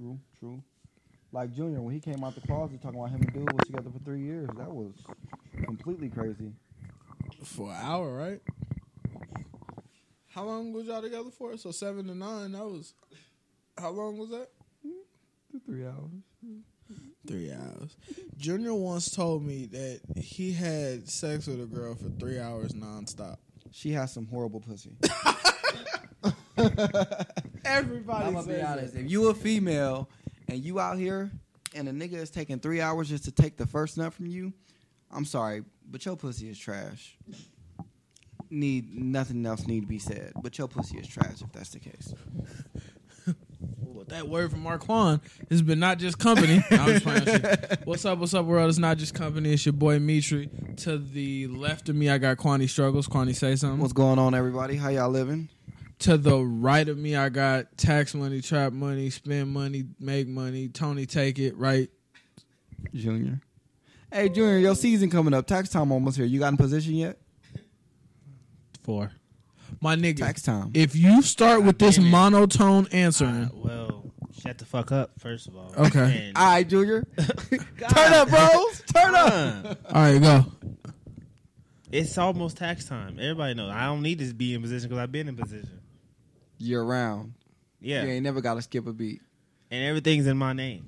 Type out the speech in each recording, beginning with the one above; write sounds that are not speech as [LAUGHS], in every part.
True, true. Like Junior, when he came out the closet talking about him and dude was together for three years, that was completely crazy. For an hour, right? How long was y'all together for? So seven to nine. That was. How long was that? Three hours. Three hours. Junior once told me that he had sex with a girl for three hours nonstop. She has some horrible pussy. [LAUGHS] Everybody I'm gonna says be that. honest. If you a female and you out here and a nigga is taking three hours just to take the first nut from you, I'm sorry, but your pussy is trash. Need nothing else need to be said, but your pussy is trash if that's the case. [LAUGHS] Well, that word from Marquand has been not just company. [LAUGHS] I was playing shit. What's up? What's up, world? It's not just company. It's your boy Mitri. To the left of me, I got Kwani struggles. Kwani say something. What's going on, everybody? How y'all living? To the right of me, I got tax money, trap money, spend money, make money. Tony, take it. Right. Junior. Hey, Junior, your season coming up. Tax time almost here. You got in position yet? Four. My nigga. Tax time. If you start with this it. monotone Uh, answering, well, shut the fuck up, first of all. Okay. [LAUGHS] And- All right, Junior. [LAUGHS] Turn up, bros. Turn up. All right, go. it's almost tax time. Everybody knows. I don't need to be in position because I've been in position. Year round. Yeah. You ain't never got to skip a beat. And everything's in my name.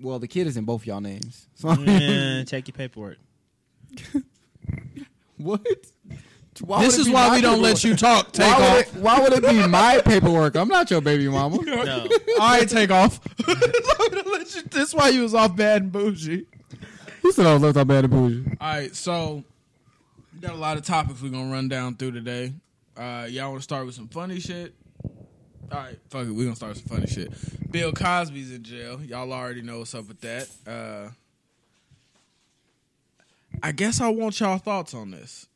Well, the kid is in both y'all names. So [LAUGHS] Yeah, check your paperwork. [LAUGHS] what? Why this would it is be why we don't let you talk. Take why Would off. it, why would it be my paperwork? I'm not your baby mama. [LAUGHS] No. All right, take off. We don't let you- this is why you was off bad and bougie. Who said I was left out bad and bougie? All right, so we got a lot of topics we're gonna run down through today. Uh, y'all want to start with some funny shit? All right, fuck it. We're gonna start with some funny shit. Bill Cosby's in jail. Y'all already know what's up with that. Uh, I guess I want y'all thoughts on this.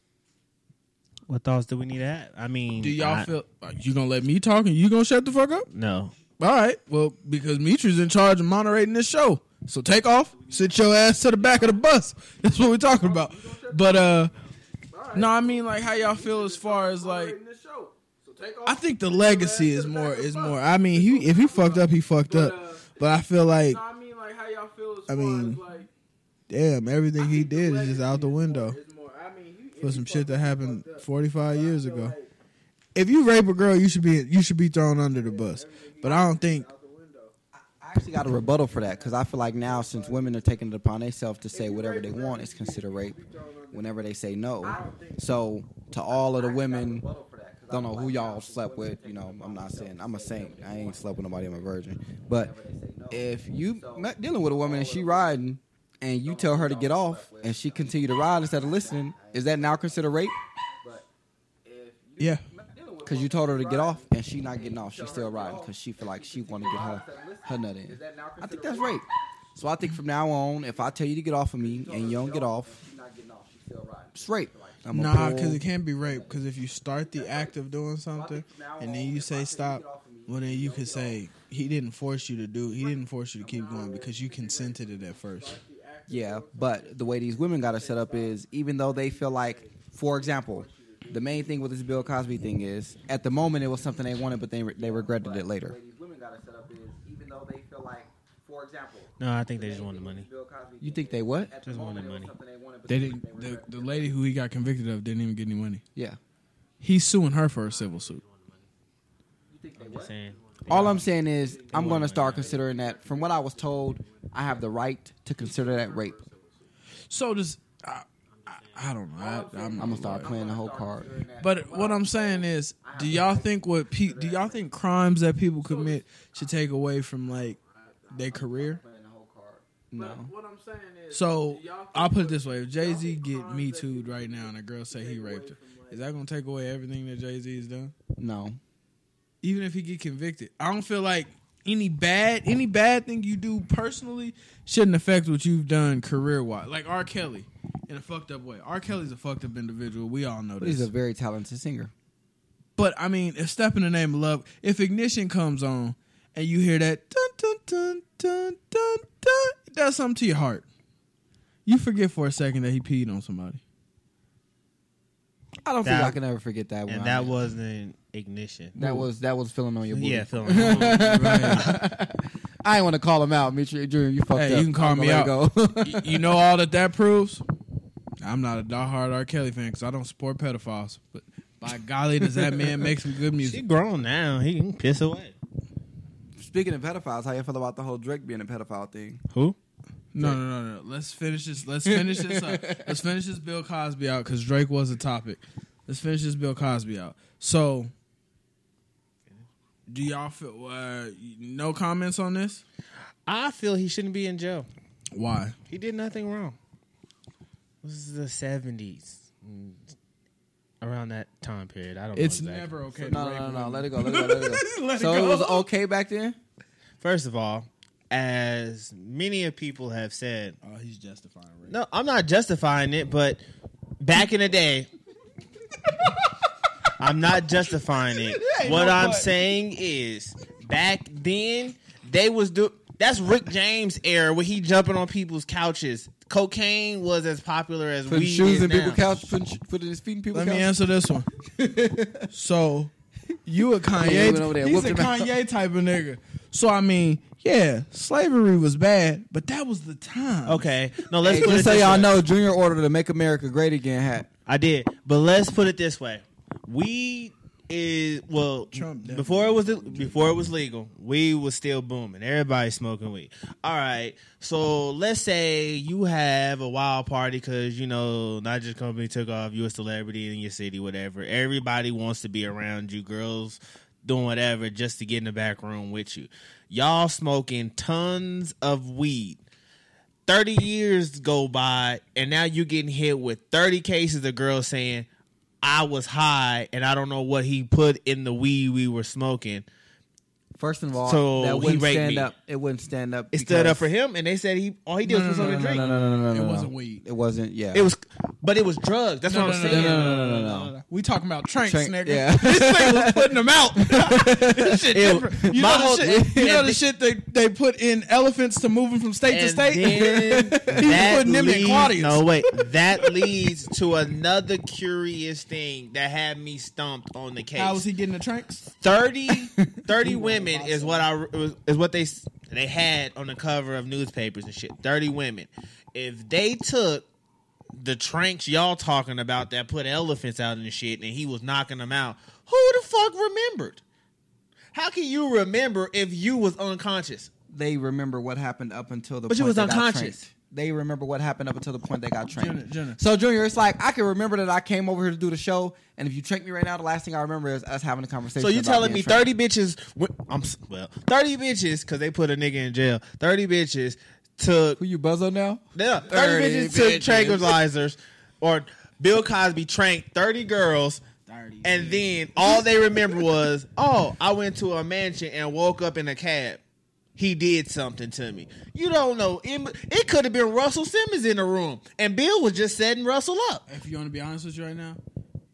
What thoughts do we need to have? I mean, Do y'all I- feel you gonna let me talk and you gonna shut the fuck up? No. All right. Well, because Mitri's in charge of moderating this show. So take off, sit your ass to the back of the bus. [LAUGHS] That's what we're talking about. But uh no, I mean like how y'all feel as far as like I think the legacy is more is more. I mean, he if he fucked up, he fucked up. But I feel like I mean, like how y'all feel as I mean, damn, everything he did is just out the window for some shit that happened 45 years ago. If you rape a girl, you should be you should be thrown under the bus. But I don't think I actually got a rebuttal for that because I feel like now, since women are taking it upon themselves to say whatever they want is considered rape, whenever they say no. So to all of the women, don't know who y'all slept with. You know, I'm not saying I'm a saint. I ain't slept with nobody. I'm a virgin. But if you dealing with a woman and she riding, and you tell her to get off, and she continue to ride instead of listening, is that now considered rape? yeah. Because you told her to get off and she not getting off, she's still riding because she feel like she want to get her her nut in. I think that's rape. So I think from now on, if I tell you to get off of me and you don't get off, it's rape. I'm Nah, because it can't be rape. Because if you start the act of doing something and then you say stop, well then you could say he didn't force you to do. He didn't force you to keep going because you consented it at first. Yeah, but the way these women got it set up is even though they feel like, for example, the main thing with this Bill Cosby thing is at the moment it was something they wanted, but they they regretted it later. For example, No, I think they just want the money. You think they what? Just want the money. They didn't. The, the lady who he got convicted of didn't even get any money. Yeah. He's suing her for a civil suit. I'm just saying. All I'm saying is I'm going to start considering that. From what I was told, I have the right to consider that rape. So does I, I, don't know. I, I'm, I'm gonna start playing the whole card. But what I'm saying is, do y'all think what pe- do y'all think crimes that people commit should take away from like their career? No. What I'm saying is, so I'll put it this way: if Jay Z get me too right now, and a girl say he raped her, is that gonna take away everything that Jay Z has done? No. Even if he get convicted, I don't feel like any bad any bad thing you do personally shouldn't affect what you've done career wise. Like R. Kelly, in a fucked up way. R. Kelly's a fucked up individual. We all know But this. he's a very talented singer. But I mean, if Step in the Name of Love, if Ignition comes on and you hear that dun dun dun dun dun dun, it does something to your heart. You forget for a second that he peed on somebody. I don't think I can ever forget that one. And that wasn't ignition. That was that was feeling on your booty. Yeah, feeling. [LAUGHS] I ain't want to call him out, Mitch Junior. You fucked Hey, up. you can call I'm me gonna out. go. [LAUGHS] You know all that that proves? I'm not a diehard R. Kelly fan because I don't support pedophiles. But by golly, does that man make some good She music? grown now. He can piss away. Speaking of pedophiles, how you feel about the whole Drake being a pedophile thing? Who? No, no, no, no. Let's finish this. Let's finish this up. [LAUGHS] Let's finish this Bill Cosby out because Drake was a topic. Let's finish this Bill Cosby out. So, do y'all feel uh, no comments on this? I feel he shouldn't be in jail. Why? He did nothing wrong. This is the seventies. Mm, around that time period, I don't. know It's exactly. never okay. to No, no, no, no. Let it go. Let it go. Let it go. [LAUGHS] Let it so go. it was okay back then. First of all, as many of people have said, Oh, he's justifying rape. no, I'm not justifying it, but back in the day, [LAUGHS] I'm not justifying it. What no I'm but. saying is, back then they was do. That's Rick James era where he jumping on people's couches. Cocaine was as popular as Putting weed shoes is in now. people's couch, putting, sh- putting his feet in people's Let me couch. answer this one. [LAUGHS] so, you a Yeah, Kanye? he went over there, he's whooped a him out. Kanye type of nigga. So I mean, yeah, slavery was bad, but that was the time. Okay, no, let's Hey, put just it so this y'all way. know, Junior ordered a "Make America Great Again" hat. I did, but let's put it this way: weed is well Trump before it was before it was legal. Weed was still booming. Everybody smoking weed. All right, so let's say you have a wild party because you know not just company took off. You a celebrity in your city, whatever. Everybody wants to be around you. Girls doing whatever just to get in the back room with you. Y'all smoking tons of weed. 30 years go by and now you're getting hit with 30 cases of girls saying I was high and I don't know what he put in the weed we were smoking. First of all, So that he wouldn't raped stand me. up. It wouldn't stand up. It stood up for him and they said he all he did No, was no, put no, on no, a drink. No, no, no, no, no, It no. wasn't weed. It wasn't. Yeah, It was but it was drugs. That's No, what no, I'm no, saying. no, no, no, no, no. We talking about tranks, Trank- nigga. yeah. this nigga was putting them out. This shit Ew. different. You My know the whole- shit, you know the the- shit they, they put in elephants to move them from state to state. then he that putting them in leads- Claudius. No, wait. That leads to another curious thing that had me stumped on the case. How was he getting the tranks? 30, 30 women is what I is what they they had on the cover of newspapers and shit. Thirty women. If they took the tranks y'all talking about that put elephants out in the shit and he was knocking them out, who the fuck remembered? How can you remember if you was unconscious? they remember what happened up until the. But you was unconscious. Trained. They remember what happened up until the point they got trained. Junior, Junior. So Junior, it's like I can remember that I came over here to do the show, and if you trank me right now, the last thing I remember is us having a conversation. So you telling me thirty bitches? went- I'm well, thirty bitches because they put a nigga in jail. Thirty bitches took Who you buzzo now? Yeah, 30, 30 bitches took tranquilizers, or Bill Cosby tranked 30 girls, 30 and then all they remember was, oh, I went to a mansion and woke up in a cab. He did something to me. You don't know. It, it could have been Russell Simmons in the room, and Bill was just setting Russell up. If you want to be honest with you right now,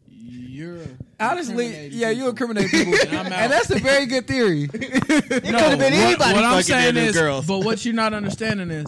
you're Honestly, yeah, you incriminate people, [LAUGHS] And I'm out. and that's a very good theory. [LAUGHS] It could have been anybody What, what I'm saying is, girls. but what you're not understanding is,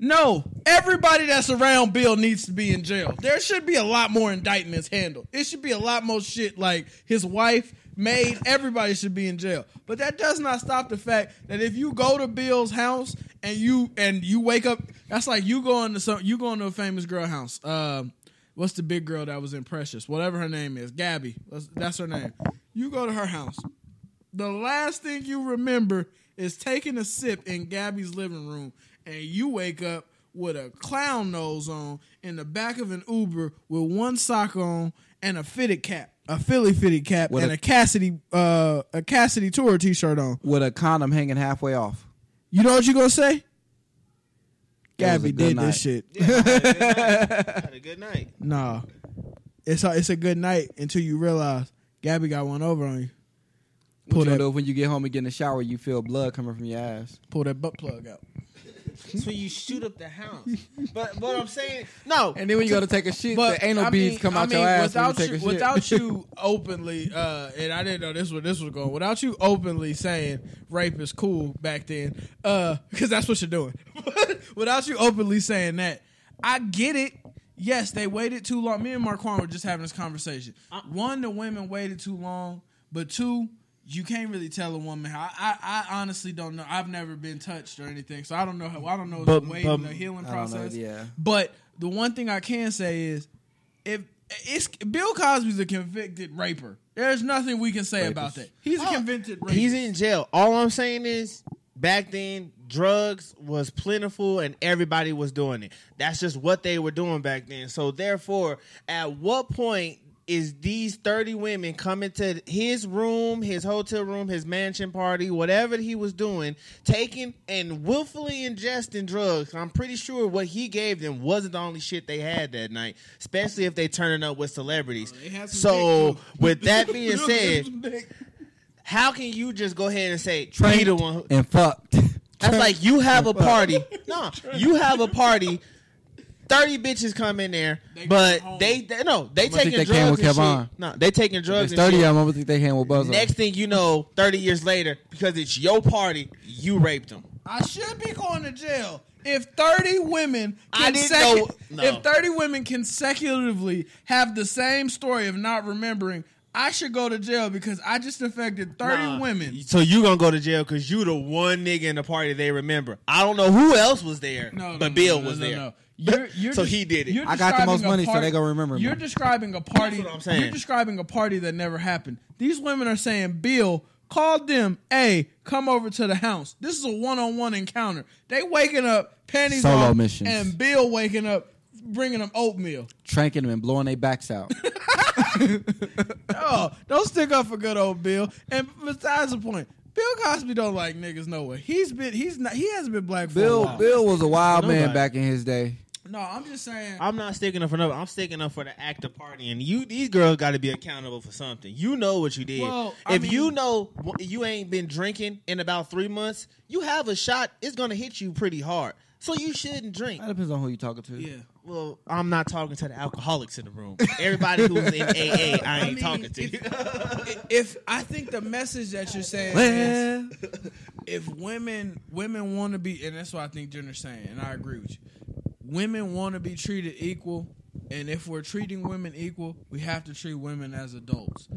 no, everybody that's around Bill needs to be in jail. There should be a lot more indictments handled. It should be a lot more shit like his wife, maid, everybody should be in jail. But that does not stop the fact that if you go to Bill's house and you and you wake up, that's like you going to some you going to a famous girl house. Um, what's the big girl that was in Precious? Whatever her name is, Gabby. That's, that's her name. You go to her house the last thing you remember is taking a sip in Gabby's living room, and you wake up with a clown nose on in the back of an Uber with one sock on and a fitted cap, a Philly fitted cap, With and a- a, Cassidy uh, a Cassidy tour T-shirt on. With a condom hanging halfway off. You know what you gonna say? It was a Gabby good did night. this shit. Had a good night. [LAUGHS] Nah, it's a, it's a good night until you realize Gabby got one over on you. Pull Pull that that, up when you get home and get in the shower, you feel blood coming from your ass. pull that butt plug out. That's when you shoot up the house. But what I'm saying, no. And then when you go to take a shit, But the anal I beads mean- come I out mean, your ass without when you take you, a shit. without you [LAUGHS] openly, uh, and I didn't know this where this was going. Without you openly saying rape is cool back then, because that's what you're doing. [LAUGHS] without you openly saying that, I get it. Yes, they waited too long. Me and Marquand were just having this conversation. One, the women waited too long But two, you can't really tell a woman how. I, I, I honestly don't know. I've never been touched or anything, so I don't know how. I don't know But- the way but- the healing I don't know, process. yeah. But the one thing I can say is, if it's Bill Cosby's a convicted raper, there's nothing we can say about that. He's a Oh, convicted rapist. He's in jail. All I'm saying is, back then, drugs was plentiful and everybody was doing it. That's just what they were doing back then. So therefore, at what point is these 30 women coming to his room, his hotel room, his mansion party, whatever he was doing, taking and willfully ingesting drugs? I'm pretty sure what he gave them wasn't the only shit they had that night, especially if they turning up with celebrities. They So, dick, with that [LAUGHS] being said, how can you just go ahead and say Trained be the one? Who, and fucked. that's like [LAUGHS] you have a party. No, you have a party. Thirty bitches come in there, They but they, they no, they But I taking they drugs with and Kevon. shit. No, they taking drugs There's and thirty shit. of them. I think they came with Buzz. Next thing you know, thirty years later, because it's your party, you raped them. I should be going to jail if thirty women. I didn't consecu- know- no. If thirty women consecutively have the same story of not remembering, I should go to jail because I just affected thirty Nah. women. So you gonna go to jail because you the one nigga in the party they remember. I don't know who else was there, No, no, but no, Bill no, was no, there. No. You're, [LAUGHS] you're So des- he did it. I got the most describing a money, so party- they gonna remember me. You're describing a party. That's what I'm saying. You're describing a party that never happened. These women are saying, Bill called them, hey, come over to the house. This is a one-on-one encounter. They waking up, panties Solo off, missions. and Bill waking up, bringing them oatmeal. tranking them and blowing their backs out. [LAUGHS] Oh, don't stick up for good old Bill. And besides the point, Bill Cosby don't like niggas nowhere. He's been he's not he hasn't been black for a Bill while. Bill was a wild man back in his day. No, I'm just saying. I'm not sticking up for no. I'm sticking up for the act of partying. You, these girls got to be accountable for something. You know what you did. Well, if mean- you know you ain't been drinking in about three months, you have a shot. It's gonna hit you pretty hard. So you shouldn't drink. That depends on who you're talking to. yeah. Well, I'm not talking to the alcoholics in the room. Everybody who's in [LAUGHS] AA, I ain't mean, talking to. if, [LAUGHS] if I think the message that you're saying is if women women want to be and that's what I think Jenner's saying, and I agree with you. Women want to be treated equal, and if we're treating women equal, we have to treat women as adults.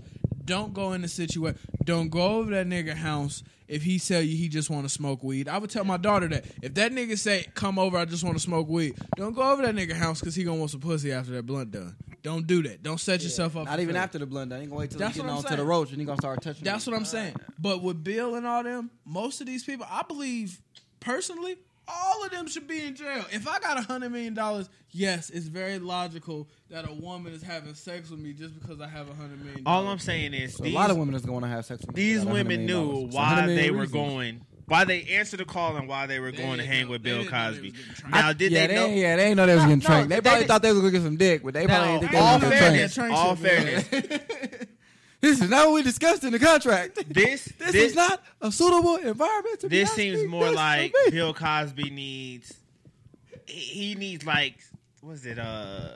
Don't go in the situation. Don't go over that nigga house if he tell you he just want to smoke weed. I would tell my daughter that if that nigga say come over, I just want to smoke weed. Don't go over that nigga house because he gonna want some pussy after that blunt done. Don't do that. Don't set yourself up. not even failure. after the blend. I ain't gonna wait till That's he what getting I'm on to the roach and he gonna start touching. That's me. what I'm saying. But with Bill and all them, most of these people, I believe personally, all of them should be in jail. If I got a hundred million dollars, yes, it's very logical that a woman is having sex with me just because I have a hundred million. All I'm saying is So these, a lot of women is going to have sex with me. these women knew dollars. Why 100 million they were reasons. going, why they answered the call, and why they were They going to hang know- with Bill didn't know they Cosby. was getting tranked. Now, did yeah, they know? ain't, yeah, they ain't know they was getting No, tranked. They they probably did- thought they was gonna get some dick, but they probably Now, didn't think they all was gonna get fairness, tranked. Trank all shit, fairness, [LAUGHS] [LAUGHS] This is not what we discussed in the contract. [LAUGHS] this This, [LAUGHS] this is not a suitable environment to this seems more like. Bill Cosby needs. He he needs like, what's it? Uh,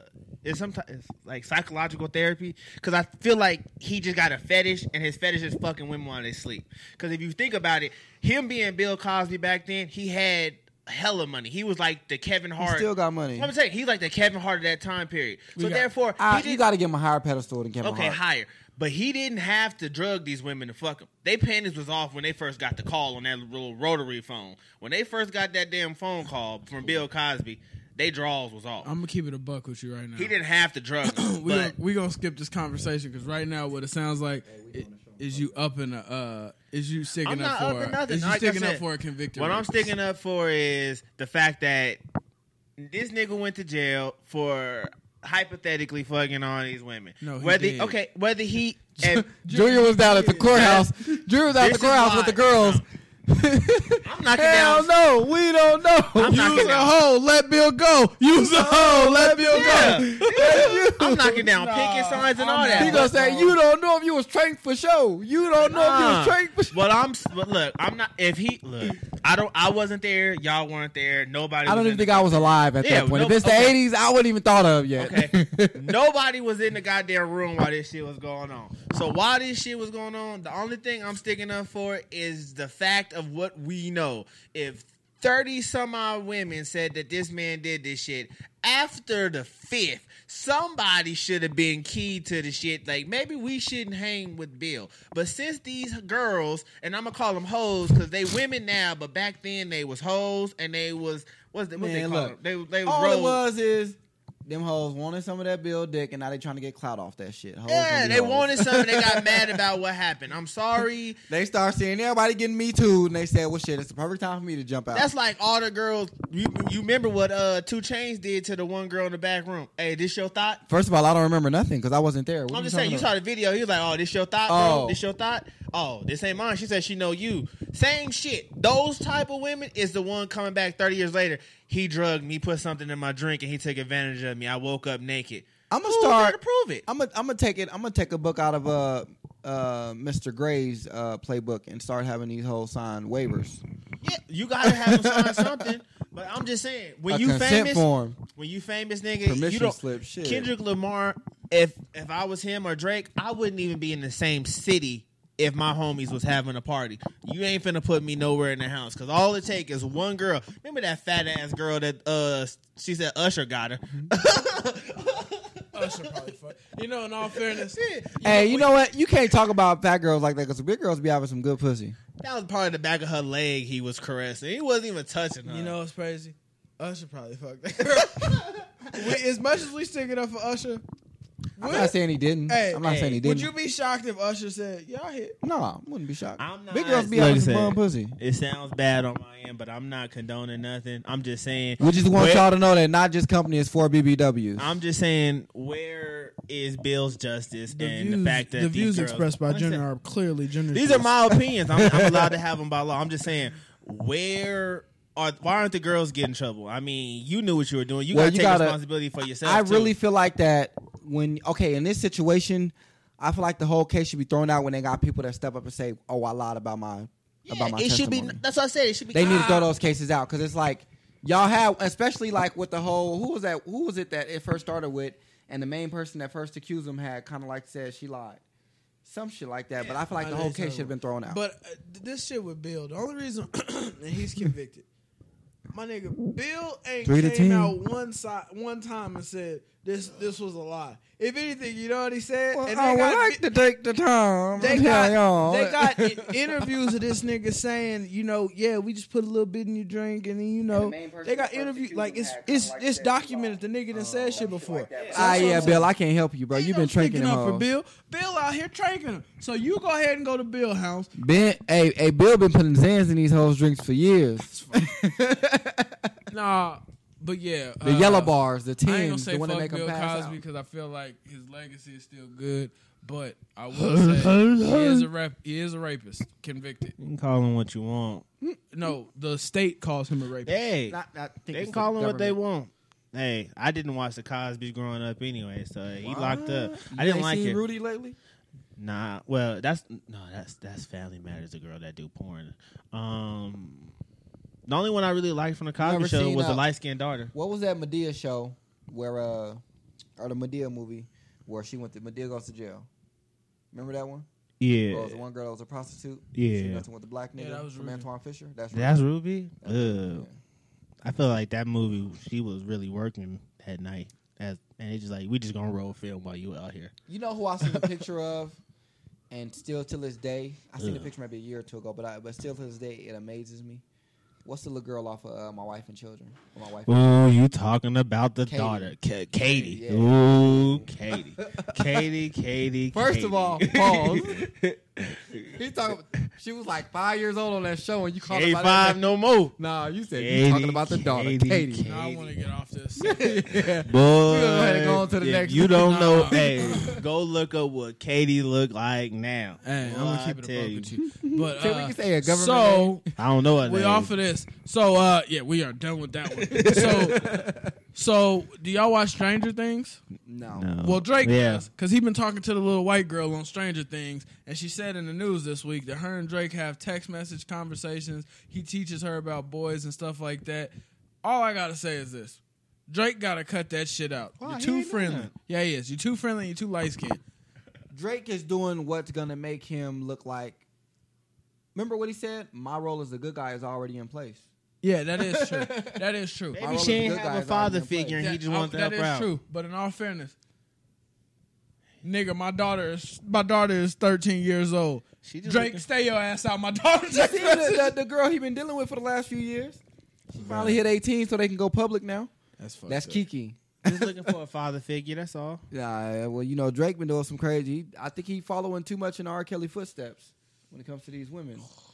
it's sometimes like psychological therapy because I feel like he just got a fetish and his fetish is fucking women while they sleep. Because if you think about it, him being Bill Cosby back then, he had hella money. He was like the Kevin He Hart. still got money. I'm saying he's like the Kevin Hart of that time period. So got- therefore, I- he did, you got to give him a higher pedestal than Kevin okay Hart. Okay, higher. But he didn't have to drug these women to fuck them. They panties was off when they first got the call on that little rotary phone. When they first got that damn phone call from Bill Cosby, they draws was off. I'm gonna keep it a buck with you right now. he didn't have to drug [COUGHS] them. we but gonna, we gonna skip this conversation because right now what it sounds like i- is you up in a uh is you sticking I'm up not for up in nothing. is you Like I sticking up for a convicted. what I'm sticking up for is the fact that this nigga went to jail for hypothetically fucking all these women. No, he whether did. okay, whether he [LAUGHS] and Junior was down at the courthouse. Junior was out at the courthouse with the girls. I'm knocking Hell down. no, we don't know. I'm knocking Use a down. hoe, let Bill go. Use a hoe, let Bill Yeah. go. I'm knocking down picket signs and all that. He gonna say you don't know if you was trained for show. You don't know if you was trained for show. But I'm. But look, I'm not. If he look, I don't. I wasn't there. Y'all weren't there. Nobody. I don't was even in think the, I was alive at Yeah, that point. no- if it's the okay. '80s, I wouldn't even thought of yet. Okay. [LAUGHS] Nobody was in the goddamn room while this shit was going on. So while this shit was going on, the only thing I'm sticking up for is the fact of what we know. If 30 some odd women said that this man did this shit. After the fifth, somebody should have been key to the shit. Like, maybe we shouldn't hang with Bill. But since these girls, and I'm to call them hoes because they women now, but back then they was hoes and they was, what's the, what they Man, call look, them? They, they was All it was is them hoes wanted some of that Bill Dick, and now they trying to get clout off that shit. Hoes Yeah, they hoes. wanted something. They got [LAUGHS] mad about what happened. I'm sorry. [LAUGHS] They start seeing everybody getting me too, and they said, "Well, shit, it's the perfect time for me to jump out." That's like all the girls. You, you remember what uh 2 Chainz did to the one girl in the back room? Hey, this your thought? First of all, I don't remember nothing because I wasn't there. What I'm just saying. talking You saw the video. He was like, "Oh, this your thought, bro? Oh. This your thought? Oh, this ain't mine." She said she know you. Same shit. Those type of women is the one coming back 30 years later. He drugged me, put something in my drink, and he took advantage of me. I woke up naked. I'm gonna Who's start. to prove it. I'm gonna I'm gonna take it. I'm gonna take a book out of uh uh Mr. Gray's uh playbook and start having these whole sign waivers. Yeah, you gotta have them sign something. But I'm just saying, when a you famous, form, when you famous nigga, permission you don't. slip. Shit. Kendrick Lamar, if if I was him or Drake, I wouldn't even be in the same city if my homies was having a party. You ain't finna put me nowhere in the house because all it take is one girl. Remember that fat ass girl that uh she said Usher got her. [LAUGHS] Usher probably fuck. You know, in all fairness, Hey, you know what? You can't talk about fat girls like that because the big girls be having some good pussy. that was probably the back of her leg he was caressing. He wasn't even touching her. you know what's crazy? Usher probably fucked that girl. [LAUGHS] we, as much as we stick it up for Usher, I'm not saying he didn't. Hey, I'm not hey, saying he didn't. Would you be shocked if Usher said, "Y'all hit"? No, I wouldn't be shocked. I'm not. Big girls be like having I some said, fun pussy. It sounds bad on my end, but I'm not condoning nothing. I'm just saying. We just want where- y'all to know that not just company is for BBWs. I'm just saying, where is Bill's justice The and views, the fact that the views girls- expressed by Like I Jenner are clearly Jenner. These are my opinions. I'm, I'm [LAUGHS] allowed to have them by law. I'm just saying, where are why aren't the girls getting trouble? I mean, you knew what you were doing. You Well, got to you take gotta- responsibility for yourself. I too. really feel like that when okay in this situation, I feel like the whole case should be thrown out when they got people that step up and say, "Oh, I lied about my Yeah, about my it should be. testimony." That's what I said. It should be. they need to Ah. throw those cases out because it's like y'all have, especially like with the whole who was that? Who was it that it first started with? And the main person that first accused him had kind of like said she lied, some shit like that. But I feel like the whole case should have been thrown out. But uh, this shit with Bill, the only reason [COUGHS] that he's convicted, my nigga, Bill ain't Three to came ten. out one side one time and said this this was a lie. If anything, you know what he said. Well, and I they would got, like to take the time. they got tell y'all. they got i- interviews of this nigga saying, you know, yeah, we just put a little bit in your drink, and then you know, main person they got that first interviews like it's had kinda it's like it's documented. The nigga done said shit before. So Ah, that's yeah, I'm Bill. I can't help you, bro. You've been tranking sticking them up for. Bill. Bill out here tranking them. So you go ahead and go to Bill house. Ben, hey, hey, Bill been putting Xans in these hoes drinks for years. [LAUGHS] Nah, but yeah, The uh, yellow bars, the I ain't gonna say the one that make them Bill pass Cosby out. because I feel like his legacy is still good. But I will say [LAUGHS] he is a rap. He is a rapist, convicted. You can call him what you want. No, the state calls him a rapist. Hey, Not- not- I think they it's can the call them what they want. Hey, I didn't watch the Cosby's growing up anyway, so he locked up. I didn't like seen it. Rudy lately. Nah, well, that's no, that's that's Family Matters, the girl that do porn. Um, the only one I really liked from the Cosby Never Show seen, was the uh, light skinned daughter. What was that Madea show where, uh, or the Madea movie where she went to Madea goes to jail? Remember that one? Yeah, Where was the one girl that was a prostitute. Yeah. she messing with the black Yeah, nigga that was from Ruby. Antwone Fisher. That's that's Rudy. Rudy. That's Rudy, Ugh. I feel like that movie. She was really working that night, as, and it's just like we just gonna roll film while you out here. You know who I seen a picture of, and still to this day, I seen the Ugh. picture maybe a year or two ago, but I, but still to this day, it amazes me. What's the little girl off of uh, My Wife and Children? My wife. Ooh, you talking about the Katie. daughter, Ka- Katie? Yeah. Ooh, Katie, Katie, Katie. [LAUGHS] First Katie. of all, pause. [LAUGHS] He's talking. She was like five years old on that show, and you called her Ain't by that five name. no more. Nah, you said Katie, you talking about the daughter, Katie, Katie. Katie. Now I want to get off this. [LAUGHS] yeah. [LAUGHS] Boy, go ahead and go on to the if next You one. don't know. Nah. hey, [LAUGHS] go look up what Katie look like now. Hey, I'm Boy, gonna I keep it a tell buck you. with you. But Can uh, we can say a government so name? I don't know what we name. off of this. So uh, yeah, we are done with that one. So so do y'all watch Stranger Things? No. No. Well, Drake yeah. does because he been talking to the little white girl on Stranger Things, and she said in the news this week that her and Drake have text message conversations. He teaches her about boys and stuff like that. All I gotta say is this: Drake gotta cut that shit out. Why? You're too friendly. Yeah, he is. You're too friendly. You're too light skinned. Drake is doing what's gonna make him look like. Remember what he said? My role as a good guy is already in place. Yeah, that is true. [LAUGHS] that is true. Maybe she as a ain't have a father figure, and That- he just wanted to that help is her out. true. But in all fairness, nigga, my daughter is my daughter is 13 years old. She just Drake, looking- stay your ass out. My daughter See, the, the, the girl he been dealing with for the last few years. She finally hit 18, so they can go public now. That's fucked That's up. Kiki. just looking for a father figure. That's all. [LAUGHS] Yeah, well, you know, Drake been doing some crazy. I think he following too much in R. Kelly footsteps when it comes to these women. [SIGHS] [SIGHS] [SIGHS]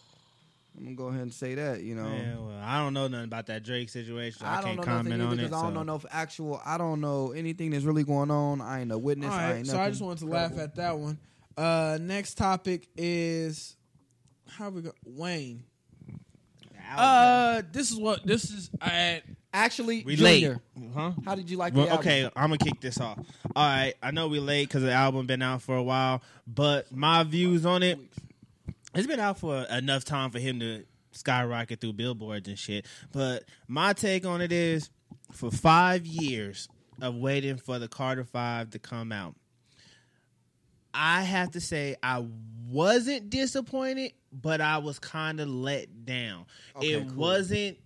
I'm gonna go ahead and say that. You know, Yeah, well, I don't know nothing about that Drake situation. So I, I don't can't know comment nothing on it. because I don't so. know no actual. I don't know anything that's really going on. I ain't a witness. All I ain't so I just wanted to laugh at that one. Uh, next topic is how we go Wayne. Uh, this is what this is. I Actually, we late, huh? how did you like Well, the album? okay, I'm gonna kick this off. All right, I know we late because the album been out for a while, but my views on it, it's been out for enough time for him to skyrocket through billboards and shit. But my take on it is, for five years of waiting for the Carter Five to come out, I have to say I wasn't disappointed, but I was kind of let down. Okay, it cool. wasn't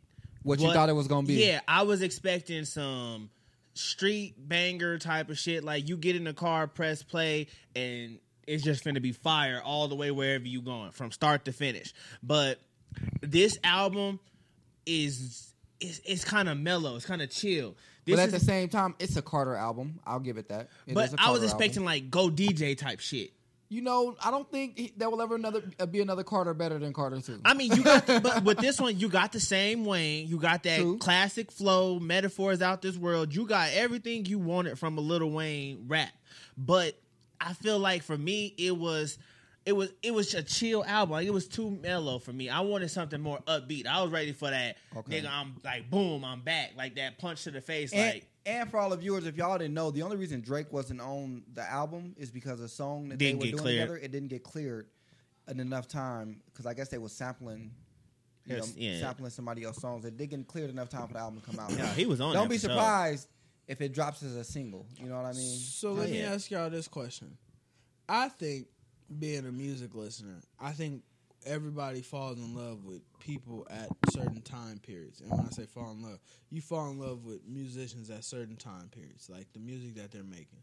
What you thought it was gonna be? Yeah, I was expecting some street banger type of shit. Like you get in the car, press play, and it's just gonna be fire all the way wherever you going from start to finish. But this album is is it's kind of mellow. It's kind of chill. This but at is, the same time, it's a Carter album. I'll give it that. It but is a I was expecting album. like go DJ type shit. You know, I don't think there will ever another be another Carter better than Carter Two. I mean, you got, but with this one, you got the same Wayne. You got that True. classic flow, metaphors out this world. You got everything you wanted from a Little Wayne rap. But I feel like for me, it was, it was, it was a chill album. Like, it was too mellow for me. I wanted something more upbeat. I was ready for that. Okay. Nigga, I'm like, boom, I'm back. Like that punch to the face. And, like, and for all the viewers, if y'all didn't know, the only reason Drake wasn't on the album is because a song that Didn't they were doing cleared. together, it didn't get cleared in enough time because I guess they were sampling, you know, yeah. sampling somebody else's songs. It didn't get cleared enough time for the album to come out. no, he was on. It. Don't be surprised. sure. If it drops as a single. You know what I mean? So let me ask y'all this question. I think being a music listener, I think everybody falls in love with people at certain time periods. And when I say fall in love, you fall in love with musicians at certain time periods, like the music that they're making.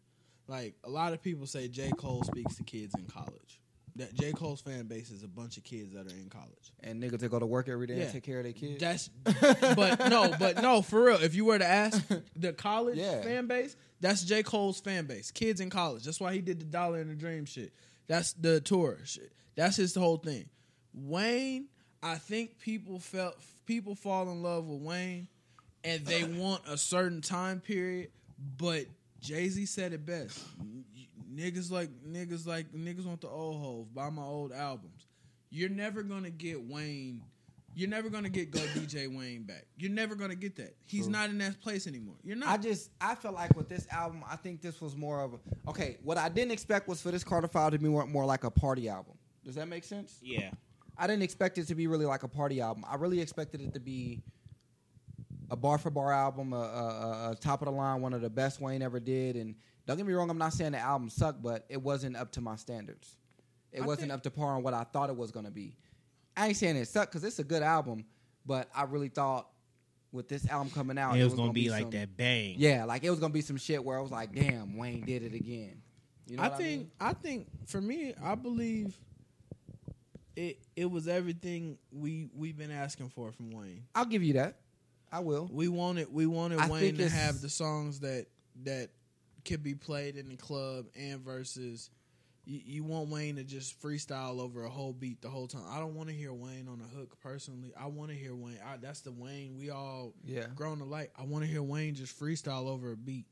Like a lot of people say J. Cole speaks to kids in college. That J. Cole's fan base is a bunch of kids that are in college. And niggas that go to work every day Yeah. and take care of their kids. That's but no, but no, for real. If you were to ask the college Yeah. fan base, that's J. Cole's fan base. Kids in college. That's why he did the Dollar and the Dream shit. That's the tour shit. That's his whole thing. Wayne, I think people felt people fall in love with Wayne and they want a certain time period, but Jay Z said it best. Niggas like niggas like niggas want the old Hov. Buy my old albums. You're never gonna get Wayne. You're never gonna get Go DJ Wayne back. You're never gonna get that. He's True. not in that place anymore. You're not. I just I feel like with this album, I think this was more of a okay. What I didn't expect was for this Carter Five to be more, more like a party album. Does that make sense? Yeah. I didn't expect it to be really like a party album. I really expected it to be a bar for bar album, a, a, a- a top of the line, one of the best Wayne ever did. And don't get me wrong, I'm not saying the album sucked, but it wasn't up to my standards. It I wasn't think- up to par on what I thought it was going to be. I ain't saying it sucked because it's a good album, but I really thought with this album coming out, it was gonna, gonna be, like some- that bang. Yeah, like it was gonna be some shit where I was like, "Damn, Wayne did it again." You know I what think mean? I think for me, I believe it it was everything we we've been asking for from Wayne. I'll give you that. I will. We wanted we wanted I Wayne think to it's- have the songs that that could be played in the club and versus you, you want Wayne to just freestyle over a whole beat the whole time. I don't want to hear Wayne on a hook personally. I want to hear Wayne. I, that's the Wayne we all Yeah. grown to like. I want to hear Wayne just freestyle over a beat.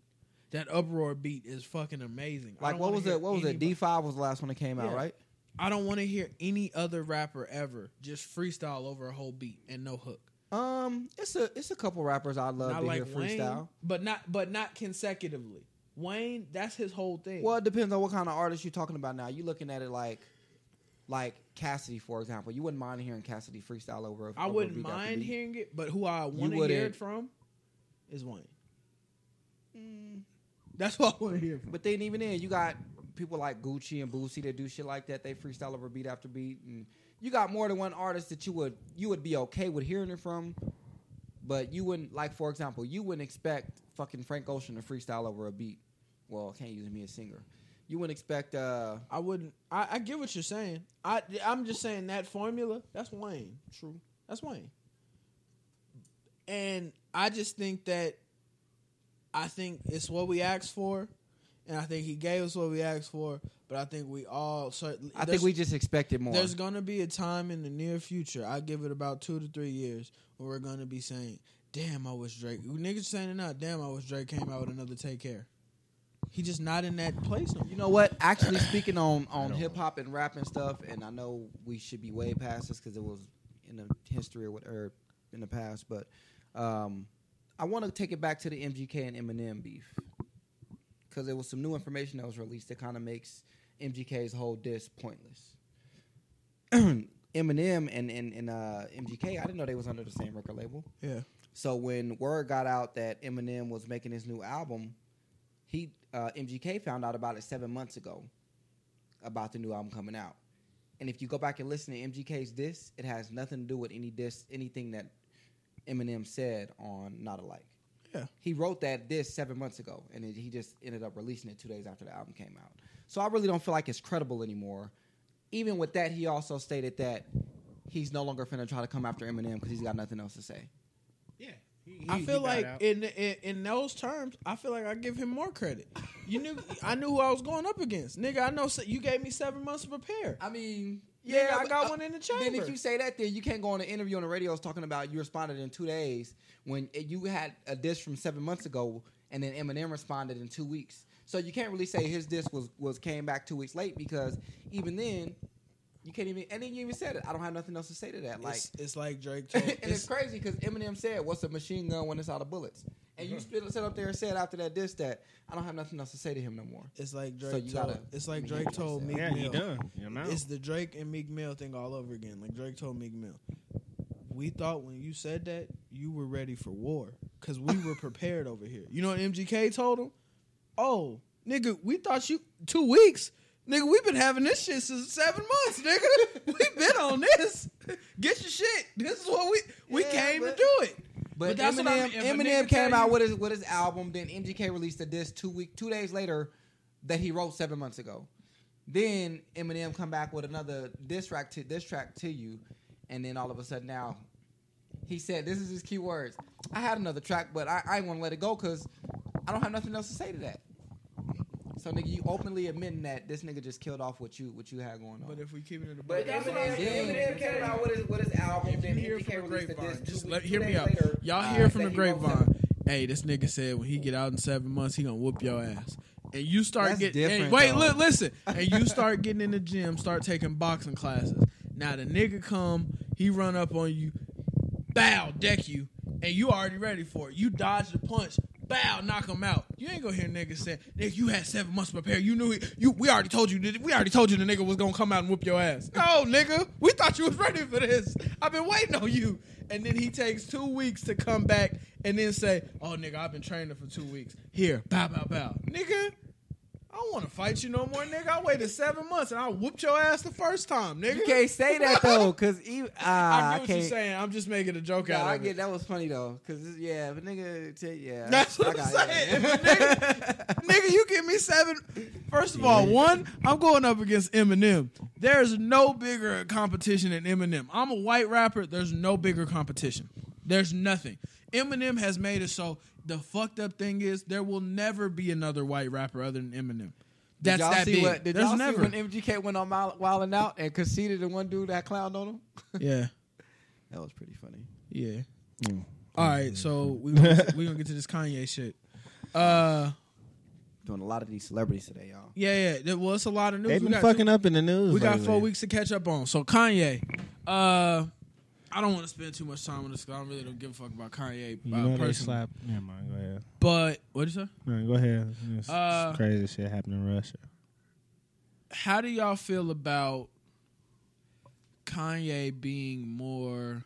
That uproar beat is fucking amazing. Like what was it? What was it? D five was the last one that came out, right? I don't want to hear any other rapper ever just freestyle over a whole beat and no hook. Um, it's a it's a couple rappers I'd love not to like hear freestyle. Wayne, but not but not consecutively. Wayne, that's his whole thing. Well, it depends on what kind of artist you're talking about. Now, you looking at it like like Cassidy, for example. You wouldn't mind hearing Cassidy freestyle over. I over wouldn't mind hearing it, but who I want to hear it from is Wayne. That's what I want to hear from. But then even then, you got people like Gucci and Boosie that do shit like that. They freestyle over beat after beat, and you got more than one artist that you would you would be okay with hearing it from. But you wouldn't like, for example, you wouldn't expect fucking Frank Ocean to freestyle over a beat. Well, I can't use me as singer. You wouldn't expect. uh I wouldn't. I, I get what you're saying. I I'm just saying that formula. That's Wayne. True. That's Wayne. And I just think that. I think it's what we asked for, and I think he gave us what we asked for. But I think we all. Certainly, I think we just expected more. There's gonna be a time in the near future. I give it about two to three years where we're gonna be saying, "Damn, I wish Drake." Niggas saying it now. Damn, I wish Drake came out with another Take Care. He just not in that place. No more. You know what? Actually, [CLEARS THROAT] speaking on on hip hop and rap and stuff, and I know we should be way past this because it was in the history or whatever in the past, but um, I want to take it back to the MGK and Eminem beef because there was some new information that was released that kind of makes MGK's whole diss pointless. [CLEARS THROAT] Eminem and and, and uh, MGK, I didn't know they was under the same record label. Yeah. So when word got out that Eminem was making his new album, he uh, MGK found out about it seven months ago, about the new album coming out. And if you go back and listen to MGK's diss, it has nothing to do with any diss, anything that Eminem said on Not Alike. Yeah. He wrote that diss seven months ago, and it, he just ended up releasing it two days after the album came out. So I really don't feel like it's credible anymore. Even with that, he also stated that he's no longer going to try to come after Eminem because he's got nothing else to say. Yeah. He- I feel like in, in in those terms, I feel like I give him more credit. You knew I knew who I was going up against, nigga. I know se- you gave me seven months to prepare. I mean, Nigga, I got uh, one in the chamber. Then chamber. if you say that, then you can't go on an interview on the radio talking about you responded in two days when it- you had a diss from seven months ago, and then Eminem responded in two weeks. So you can't really say his diss was was came back two weeks late because even then, you can't even. And then you even said it. I don't have nothing else to say to that. Like, it's, it's like Drake [LAUGHS] told. and it's, it's- crazy because Eminem said, "What's a machine gun when it's out of bullets?" And you uh-huh. spit, sit up there and said after that diss that I don't have nothing else to say to him no more. It's like Drake So you told. gotta- it's I like mean, Drake told said- Meek yeah, Mill. he done. I'm. It's the Drake and Meek Mill thing all over again. Like Drake told Meek Mill, we thought when you said that you were ready for war because we were prepared over here. You know what MGK told him? Oh, nigga, we thought you two weeks. Nigga, we've been having this shit since seven months, nigga. [LAUGHS] We've been on this. Get your shit. This is what we we Yeah, came but- to do it. But, that's what I Eminem, mean. If Eminem came out with his with his album. Then MGK released a disc two week two days later that he wrote seven months ago. Then Eminem come back with another diss track to diss track to you, and then all of a sudden now he said this is his key words. I had another track, but I, I want to let it go because I don't have nothing else to say to that. So nigga, you openly admitting that this nigga just killed off what you what you had going on. But if we keep it in the But that's what I'm saying. Eminem came out with his with his album. If you then hear MGK from the grapevine, disc just let hear me out. later, Y'all uh, hear from the grapevine. Hey, this nigga said when he get out in seven months, he gonna whoop your ass. And you start That's getting and wait, though. look, listen, [LAUGHS] and you start getting in the gym, start taking boxing classes. Now the nigga come, he run up on you, bow, deck you, and you already ready for it. You dodge the punch, bow, knock him out. You ain't gonna hear niggas say, "Nigga, you had seven months to prepare. You knew he, you. We already told you. We already told you the nigga was gonna come out and whoop your ass." No, nigga, we thought you was ready for this. I've been waiting on you. And then he takes two weeks to come back and then say, "Oh, nigga, I've been training for two weeks. Here, bow, bow, bow, nigga." I don't want to fight you no more, nigga. I waited seven months and I whooped your ass the first time, nigga. You can't say that [LAUGHS] though, cause even I ah, get I what you're saying. I'm just making a joke Nah, out I of get it. that was funny though, cause yeah, but nigga, t- yeah, [LAUGHS] That's what I I'm saying. If a nigga, [LAUGHS] nigga, you give me seven. First of all, one, I'm going up against Eminem. There's no bigger competition than Eminem. I'm a white rapper. There's no bigger competition. There's nothing. Eminem has made it so the fucked up thing is there will never be another white rapper other than Eminem. That's did y'all that see big. what? Did There's y'all never. see when MGK went on Wild- Wildin' Out and conceded to one dude that clowned on him? [LAUGHS] yeah, that was pretty funny. yeah. All right, so we we gonna get to this Kanye shit. Uh, Doing a lot of these celebrities today, y'all. yeah, yeah. Well, it's a lot of news. They've We been got fucking two- up in the news. We got four weeks to catch up on. So Kanye, uh, I don't want to spend too much time on this. 'cause I don't really don't give a fuck about Kanye You know they slap. Never mind. Go ahead. But what did you say? No, go ahead. It's Uh, crazy shit happening in Russia. How do y'all feel about Kanye being more?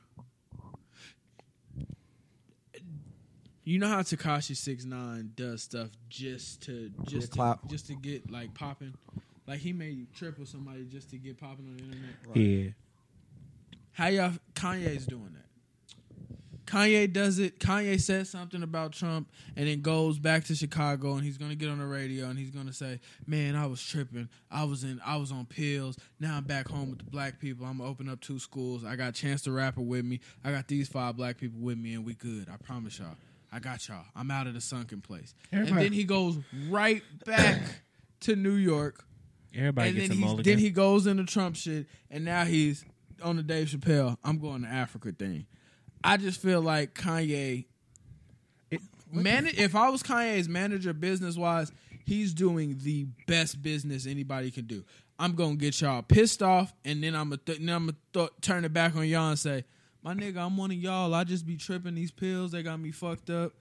You know how Tekashi Six Nine does stuff just to just to, clout. just to get like popping, like he may triple somebody just to get popping on the internet. Yeah. How y'all Kanye's doing that? Kanye does it. Kanye says something about Trump and then goes back to Chicago and he's gonna get on the radio and he's gonna say, "Man, I was tripping. I was in. I was on pills. Now I'm back home with the black people. I'm gonna open up two schools. I got Chance the Rapper with me. I got these five black people with me, and we good. I promise y'all. I got y'all. I'm out of the sunken place. And then he goes right back to New York Everybody and gets then, a mulligan. then he goes into Trump shit, and now he's on the Dave Chappelle. I'm going to Africa thing. I just feel like Kanye. man, if I was Kanye's manager, business wise, he's doing the best business anybody can do. I'm gonna get y'all pissed off, and then I'm gonna th- then I'm gonna th- turn it back on y'all and say, "My nigga, I'm one of y'all. I just be tripping these pills. They got me fucked up,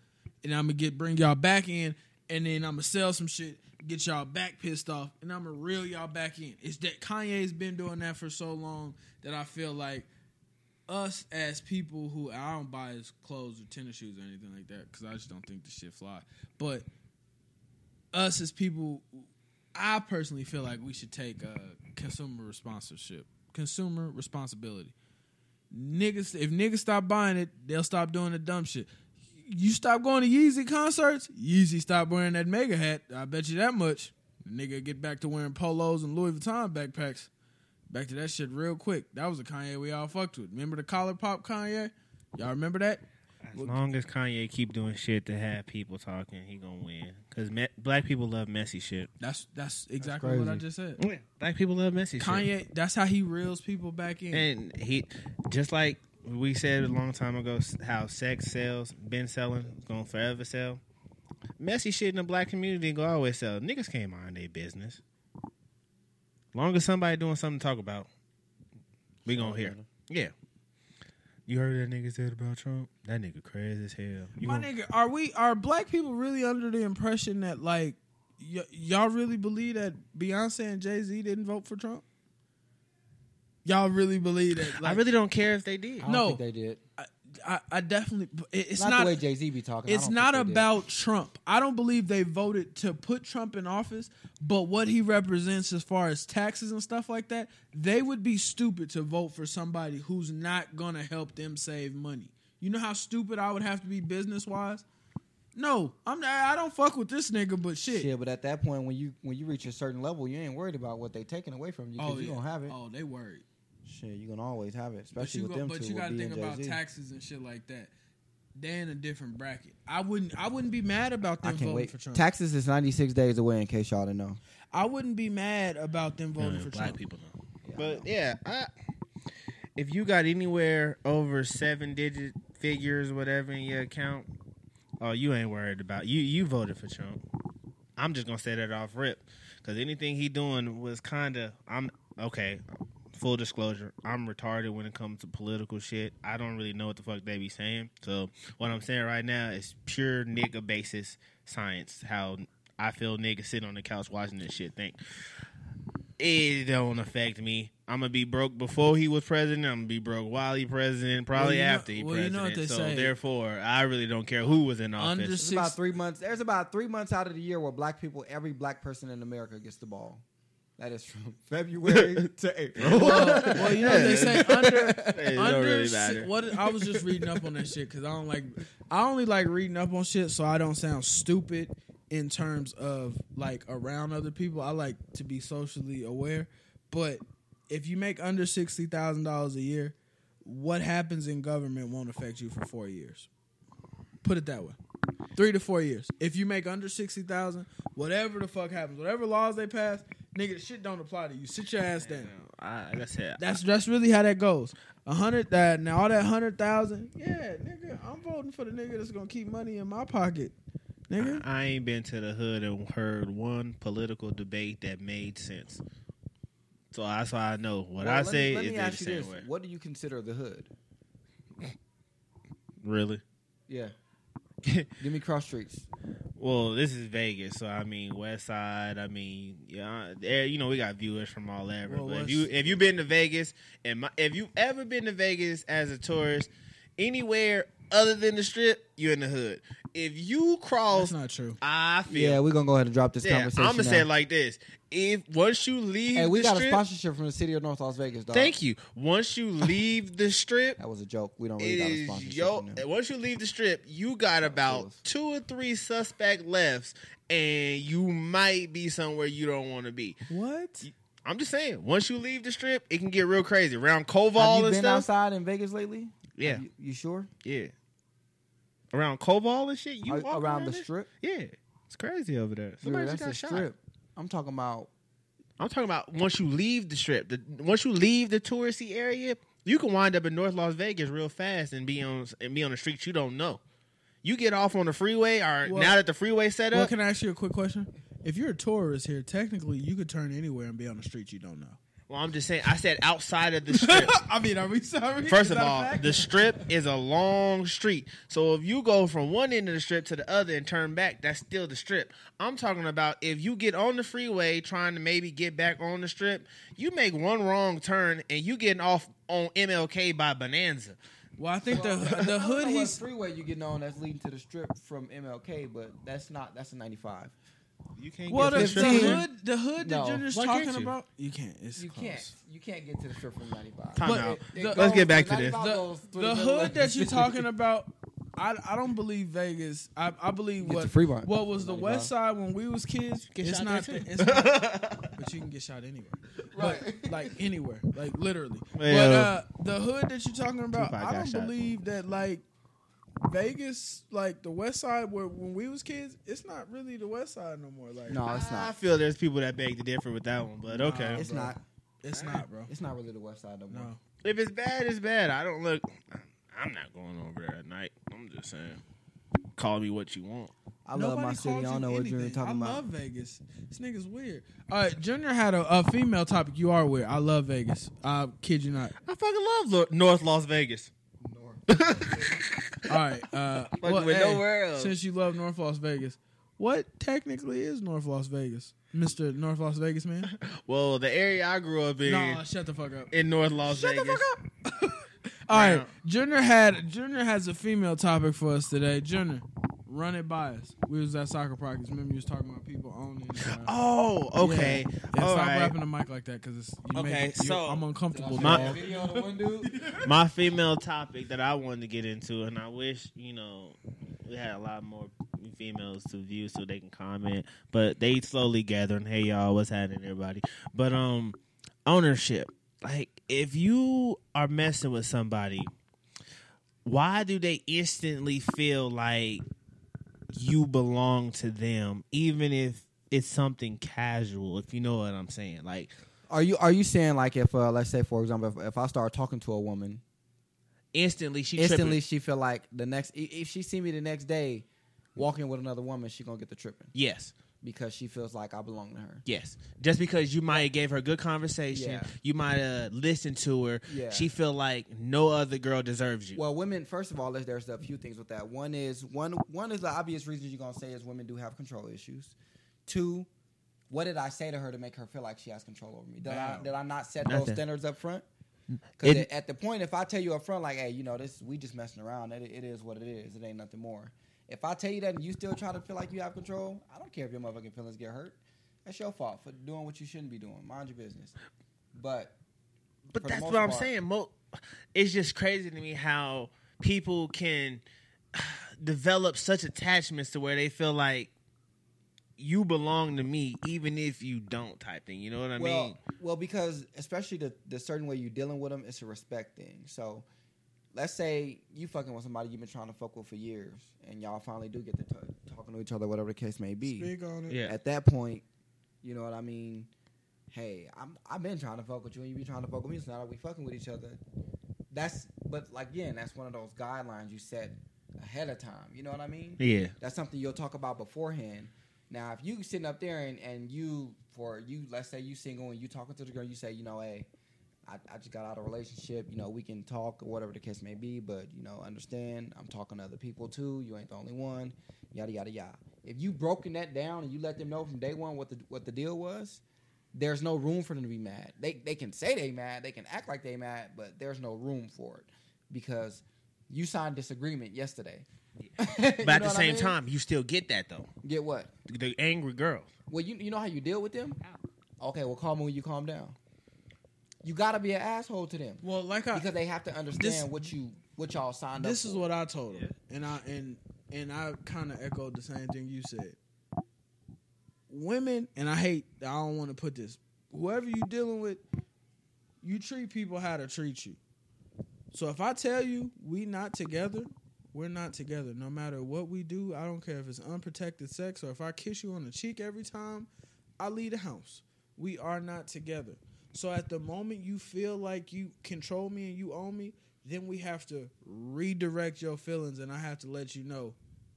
and I'm gonna get bring y'all back in, and then I'm gonna sell some shit, get y'all back pissed off, and I'm gonna reel y'all back in." It's that Kanye's been doing that for so long that I feel like us as people who I don't buy his clothes or tennis shoes or anything like that because I just don't think the shit fly. But us as people, I personally feel like we should take uh, consumer responsorship, consumer responsibility. Niggas, if niggas stop buying it, they'll stop doing the dumb shit. You stop going to Yeezy concerts, Yeezy stop wearing that mega hat. I bet you that much. The nigga get back to wearing polos and Louis Vuitton backpacks. Back to that shit real quick. That was a Kanye we all fucked with. Remember the collar pop Kanye? Y'all remember that? As long as Kanye keep doing shit to have people talking, he gonna win. Cause me- black people love messy shit. That's that's exactly what I just said. Black people love messy shit. Kanye, that's how he reels people back in. And he just like we said a long time ago, how sex sells, been selling, gonna forever sell. Messy shit in the black community gonna always sell. Niggas can't mind their business. Long as somebody doing something to talk about, we gonna hear. Yeah. You heard that nigga said about Trump? That nigga crazy as hell. You My gonna- nigga, are we are black people really under the impression that like y- y'all really believe that Beyonce and Jay Z didn't vote for Trump? Y'all really believe that? Like, I really don't care if they did. I don't No. think they did. I, I definitely. It's not, not. the way Jay Z be talking. It's don't not did. about Trump. I don't believe they voted to put Trump in office, but what he represents as far as taxes and stuff like that, they would be stupid to vote for somebody who's not gonna help them save money. You know how stupid I would have to be business wise? No, I'm not, I don't fuck with this nigga, but shit. Shit, but at that point, when you when you reach a certain level, you ain't worried about what they taking away from you because oh, you yeah. gonna have it. Oh, they worried. Shit, you gonna always have it, especially with go, them but two. you gotta think about taxes and shit like that. They're in a different bracket. I wouldn't. I wouldn't be mad about I them can't voting wait. for Trump. Taxes is ninety six days away. In case y'all didn't know. I wouldn't be mad about them voting Yeah, for black Trump. people know. But yeah, I, if you got anywhere over seven digit figures, whatever in your account, oh, you ain't worried about you. You voted for Trump. I'm just gonna say that off rip because anything he doing was kind of. I'm okay. Full disclosure, I'm retarded when it comes to political shit. I don't really know what the fuck they be saying. So what I'm saying right now is pure nigga basis science. How I feel niggas sitting on the couch watching this shit think it don't affect me. I'm gonna be broke before he was president. I'm gonna be broke while he president, probably Well, you know- after he well, you president. know what they so say. therefore, I really don't care who was in office. Under There's about three months. There's about three months out of the year where black people, every black person in America gets the ball. That is from [LAUGHS] February to April. [LAUGHS] well, well, you know they say under [LAUGHS] It under really matter. what I was just reading up on that shit because I don't like I only like reading up on shit so I don't sound stupid in terms of like around other people. I like to be socially aware, but if you make under sixty thousand dollars a year, what happens in government won't affect you for four years. Put it that way. Three to four years. If you make under sixty thousand, whatever the fuck happens, whatever laws they pass, nigga, the shit don't apply to you. Sit your ass down. I, like I said, That's that's really how that goes. A hundred that now all that hundred thousand, yeah, nigga, I'm voting for the nigga that's gonna keep money in my pocket, nigga. I ain't been to the hood and heard one political debate that made sense. So that's why I know what Well, I let me- say let is me the ask you same this: way. What do you consider the hood? Really? Yeah. Give me cross streets. Well, this is Vegas, so I mean West Side. I mean, yeah, there, you know we got viewers from all over. Well, but if you if you've been to Vegas and my, if you've ever been to Vegas as a tourist, anywhere other than the strip, you're in the hood. If you cross, That's not true. I feel. Yeah, we're gonna go ahead and drop this Yeah, I'm gonna say now. it like this: If once you leave, Hey, we the got strip, a sponsorship from the city of North Las Vegas, dog. Thank you. Once you [LAUGHS] leave the strip, That was a joke. We don't it really got a is sponsorship. yo. from them. Once you leave the strip, you got about us. two or three suspect lefts, and you might be somewhere you don't want to be. What? I'm just saying. Once you leave the strip, it can get real crazy around Koval Have you and been stuff. outside in Vegas lately? Yeah, You, you sure? yeah. Around Koval and shit, you walk around the there? strip? Yeah, it's crazy over there. Dude, Somebody that's just got shot. strip. I'm talking about. I'm talking about once you leave the strip. The, once you leave the touristy area, you can wind up in North Las Vegas real fast and be on and be on the streets you don't know. You get off on the freeway, or Well- now that the freeway set Well, up, can I ask you a quick question? If you're a tourist here, technically you could turn anywhere and be on the street you don't know. Well, I'm just saying. I said outside of the [LAUGHS] strip. I mean, are we sorry? First Is of all, the strip is a long street. So if you go from one end of the strip to the other and turn back, that's still the strip. I'm talking about if you get on the freeway trying to maybe get back on the strip, you make one wrong turn and you getting off on MLK by Bonanza. well, I think the the I don't hood know what he's freeway you getting on that's leading to the strip from MLK, but that's not. That's a 95. You can't well the, get to the the strip. hood the hood that No. Junior's Why can't talking you? about. You can't. It's You close. can't. You can't get to the strip from 95. Time But out. the- goes- Let's get back to this. goes through The hood that you're [LAUGHS] talking about, I I don't believe Vegas. I, I believe what to what was the 95. West Side when we was kids. Get it's shot not. there, The, it's not. [LAUGHS] but you can get shot anywhere. Right. But like anywhere, like literally. But uh, the hood that you're talking about, I don't shot. believe that like Vegas, like the West Side, where when we was kids, it's not really the West Side no more. Like No, it's not. I feel there's people that beg to differ with that one, but okay. It's bro. not. it's not, bro. It's not really the West Side no more. No. If it's bad, it's bad. I don't look. I'm not going over there at night. I'm just saying. Call me what you want. I love my city. I calls don't know what you're anything. talking I about. love Vegas. This nigga's weird. All right, Junior had a, a female topic. You are weird. I love Vegas. I kid you not. I fucking love Lo- North Las Vegas. All right. Uh, [LAUGHS] well, with hey, nowhere else. Since you love North Las Vegas, what technically is North Las Vegas, Mister North Las Vegas man? [LAUGHS] Well, the area I grew up in, no, shut the fuck up. in North Las Shut Vegas. Shut the fuck up. [LAUGHS] All right, Junior had Junior has a female topic for us today. Junior, run it by us. We was at soccer practice. Remember, you was talking about people owning. Uh, Oh, okay. Yeah, yeah stop right. rapping the mic like that because it's you Okay, make, you- so- I'm uncomfortable. My- dog. Video of the one dude. [LAUGHS] My female topic that I wanted to get into, and I wish you know we had a lot more females to view so they can comment, but they slowly gathering. Hey y'all, what's happening, everybody? But um, ownership. Like, if you are messing with somebody, why do they instantly feel like you belong to them, even if it's something casual? If you know what I'm saying, like Are you are you saying like if uh, let's say for example if, if I start talking to a woman instantly she instantly tripping. she feel like the next if she see me the next day walking with another woman she gonna get the tripping Yes. Because she feels like I belong to her. Yes, just because you might have gave her good conversation, Yeah. you might have listened to her. Yeah. She feel like no other girl deserves you. Well, women first of all there's, there's a few things with that. One is one one is the obvious reasons you're gonna say is women do have control issues. Two, what did I say to her to make her feel like she has control over me? Did I did I not set those standards up front? Because at the point, if I tell you up front, like, hey, you know, this we just messing around. It, it is what it is. It ain't nothing more. If I tell you that and you still try to feel like you have control, I don't care if your motherfucking feelings get hurt. That's your fault for doing what you shouldn't be doing. Mind your business. But but that's what I'm part- saying. Mo- it's just crazy to me how people can [SIGHS] develop such attachments to where they feel like you belong to me, even if you don't. Type thing. You know what I well, mean? well, because especially the the certain way you're dealing with them, it's a respect thing. So, let's say you fucking with somebody you've been trying to fuck with for years, and y'all finally do get to t- talking to each other, whatever the case may be. Speak on it. Yeah. At that point, you know what I mean. Hey, I'm I've been trying to fuck with you, and you be trying to fuck with me. So now that we fucking with each other, that's but like again, that's one of those guidelines you set ahead of time. You know what I mean? Yeah. That's something you'll talk about beforehand. Now, if you sitting up there and, and you for you, let's say you single and you talking to the girl, you say, you know, hey, I, I just got out of a relationship. You know, we can talk or whatever the case may be, but you know, understand I'm talking to other people too. You ain't the only one. Yada yada yada. If you broken that down and you let them know from day one what the what the deal was, there's no room for them to be mad. They they can say they mad, they can act like they mad, but there's no room for it because You signed disagreement yesterday. [LAUGHS] But at the what I same mean? time, you still get that though. Get what? The, the angry girls. Well, you you know how you deal with them. Okay, well, call me when you calm down. You gotta be an asshole to them Well, like I because they have to understand This- what you what y'all signed this up. This is for. what I told him, and I and and I kind of echoed the same thing you said. Women, and I hate. I don't want to put this. Whoever you dealing with, you treat people how to treat you. So if I tell you we not together, we're not together. No matter what we do, I don't care if it's unprotected sex or if I kiss you on the cheek every time I leave the house. We are not together. So at the moment you feel like you control me and you own me, then we have to redirect your feelings and I have to let you know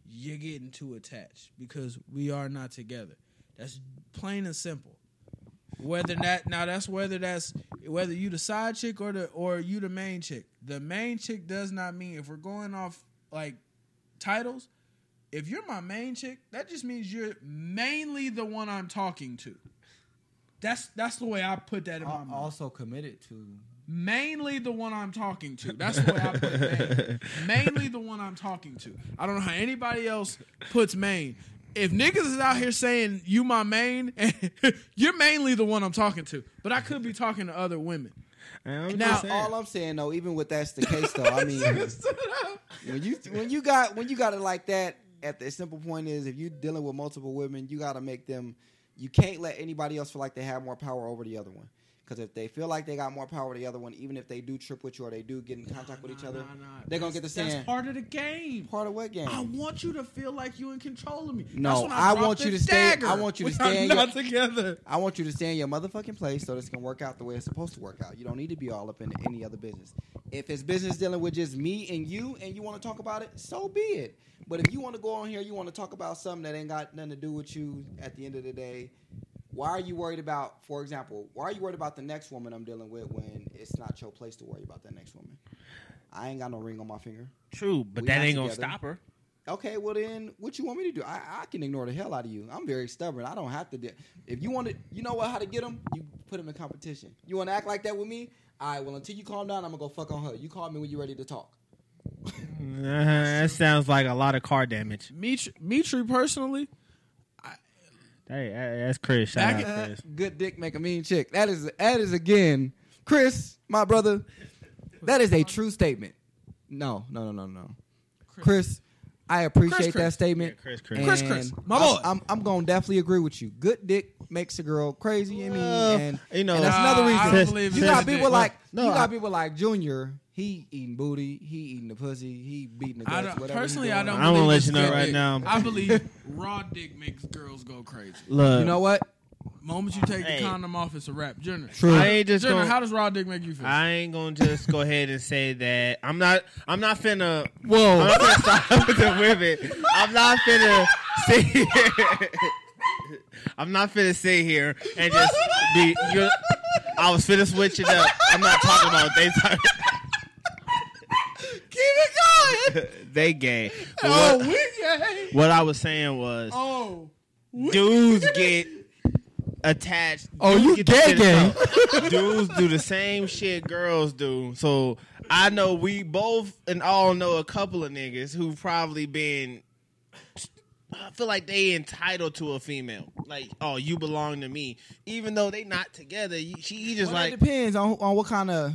you're getting too attached because we are not together. That's plain and simple. Whether that now that's whether that's whether you the side chick or the or you the main chick. The main chick does not mean if we're going off like titles, if you're my main chick, that just means you're mainly the one I'm talking to. That's that's the way I put that in my Al- mind. also committed to. Mainly the one I'm talking to. That's the way I put main. [LAUGHS] Mainly the one I'm talking to. I don't know how anybody else puts main. If niggas is out here saying you my main, [LAUGHS] you're mainly the one I'm talking to. But I could be talking to other women. I'm Now, just saying. All I'm saying though, even with that's the case though, I mean, [LAUGHS] when you when you got when you got it like that, at the simple point is if you're dealing with multiple women, you got to make them. You can't let anybody else feel like they have more power over the other one. Because if they feel like they got more power over the other one, even if they do trip with you or they do get in contact with each other, they're gonna get the same. That's part of the game. part of what game? I want you to feel like you in control of me. No, I drop want you to stay- I want you to stay your- not together. I want you to stay in your motherfucking place so this can work out the way it's supposed to work out. You don't need to be all up in any other business. If it's business dealing with just me and you and you want to talk about it, so be it. But if you want to go on here, you want to talk about something that ain't got nothing to do with you at the end of the day, why are you worried about, for example, why are you worried about the next woman I'm dealing with when it's not your place to worry about that next woman? I ain't got no ring on my finger. True, but We that ain't gonna stop her. Okay, well then, what you want me to do? I, I can ignore the hell out of you. I'm very stubborn. I don't have to. Do, if you want to, you know what? How to get them? You put them in competition. You want to act like that with me? All right. Well, until you calm down, I'm gonna go fuck on her. You call me when you're ready to talk. Uh, that sounds like a lot of car damage. Mitri, Mitri personally, Hey, that's Chris. Shout out Chris. Good dick make a mean chick. That is that is again, Chris, my brother. That is a true statement. No, no, no, no, no. Chris, I appreciate Chris, Chris. that statement. Yeah, Chris, Chris. And Chris, Chris, my I'm- boy. I'm, I'm, gonna definitely agree with you. Good dick makes a girl crazy and mean, and you know- and that's Nah, another I reason. don't believe you got people dick. like No, you got I- people like Junior. He eating booty. He eating the pussy. He beating the I guts. don't, whatever personally, I don't. I'm gonna let you know right dick. now. I believe [LAUGHS] raw dick makes girls go crazy. Look, You know what? Moment you take Hey. the condom off, it's a wrap. Junior, True. I ain't just Junior, gonna. how does raw dick make you feel? I ain't gonna just go ahead and say that I'm not. I'm not finna. I'm Whoa, not finna side [LAUGHS] with the women. I'm not finna sit here. [LAUGHS] I'm not finna sit here and just be. You're, I was finna switch it up. I'm not talking about they [LAUGHS] keep it going. they gay. But oh, what, we gay. what I was saying was Oh, dudes get attached. Oh, Dudes you get gay, gay. [LAUGHS] Dudes do the same shit girls do. So I know we both and all know a couple of niggas who've probably been. I feel like they entitled to a female. Like, oh, you belong to me, even though they not together. She he just Well, like it depends on on what kind of.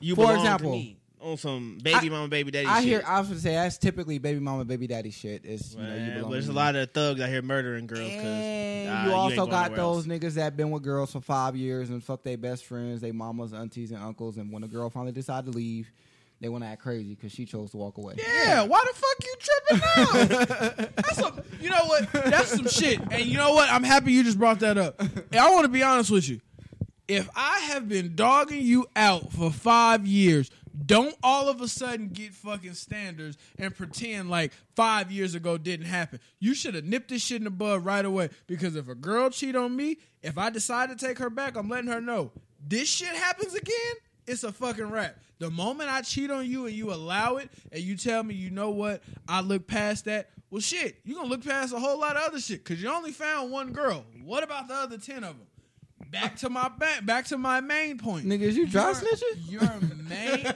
you for belong example, to me on some baby I- mama, baby daddy. Shit. I shit. hear. I was gonna say that's typically baby mama, baby daddy shit. Is you know you but there's a lot of thugs out here murdering girls. Cause And you also going got nowhere else. those niggas that been with girls for five years and fuck their best friends, they mamas, aunties, and uncles. And when a girl finally decide to leave, they want to act crazy because she chose to walk away. yeah. Why the fuck you tripping now? [LAUGHS] That's some. You know what? That's some shit. And you know what? I'm happy you just brought that up. And I want to be honest with you. If I have been dogging you out for five years, don't all of a sudden get fucking standards and pretend like five years ago didn't happen. You should have nipped this shit in the bud right away. Because if a girl cheat on me, if I decide to take her back, I'm letting her know this shit happens again. It's a fucking wrap. The moment I cheat on you and you allow it, and you tell me, you know what, I look past that. Well, shit, you're gonna look past a whole lot of other shit because you only found one girl. What about the other ten of them? Back to my back back to my main point. Niggas, you dry You're- snitching? You're main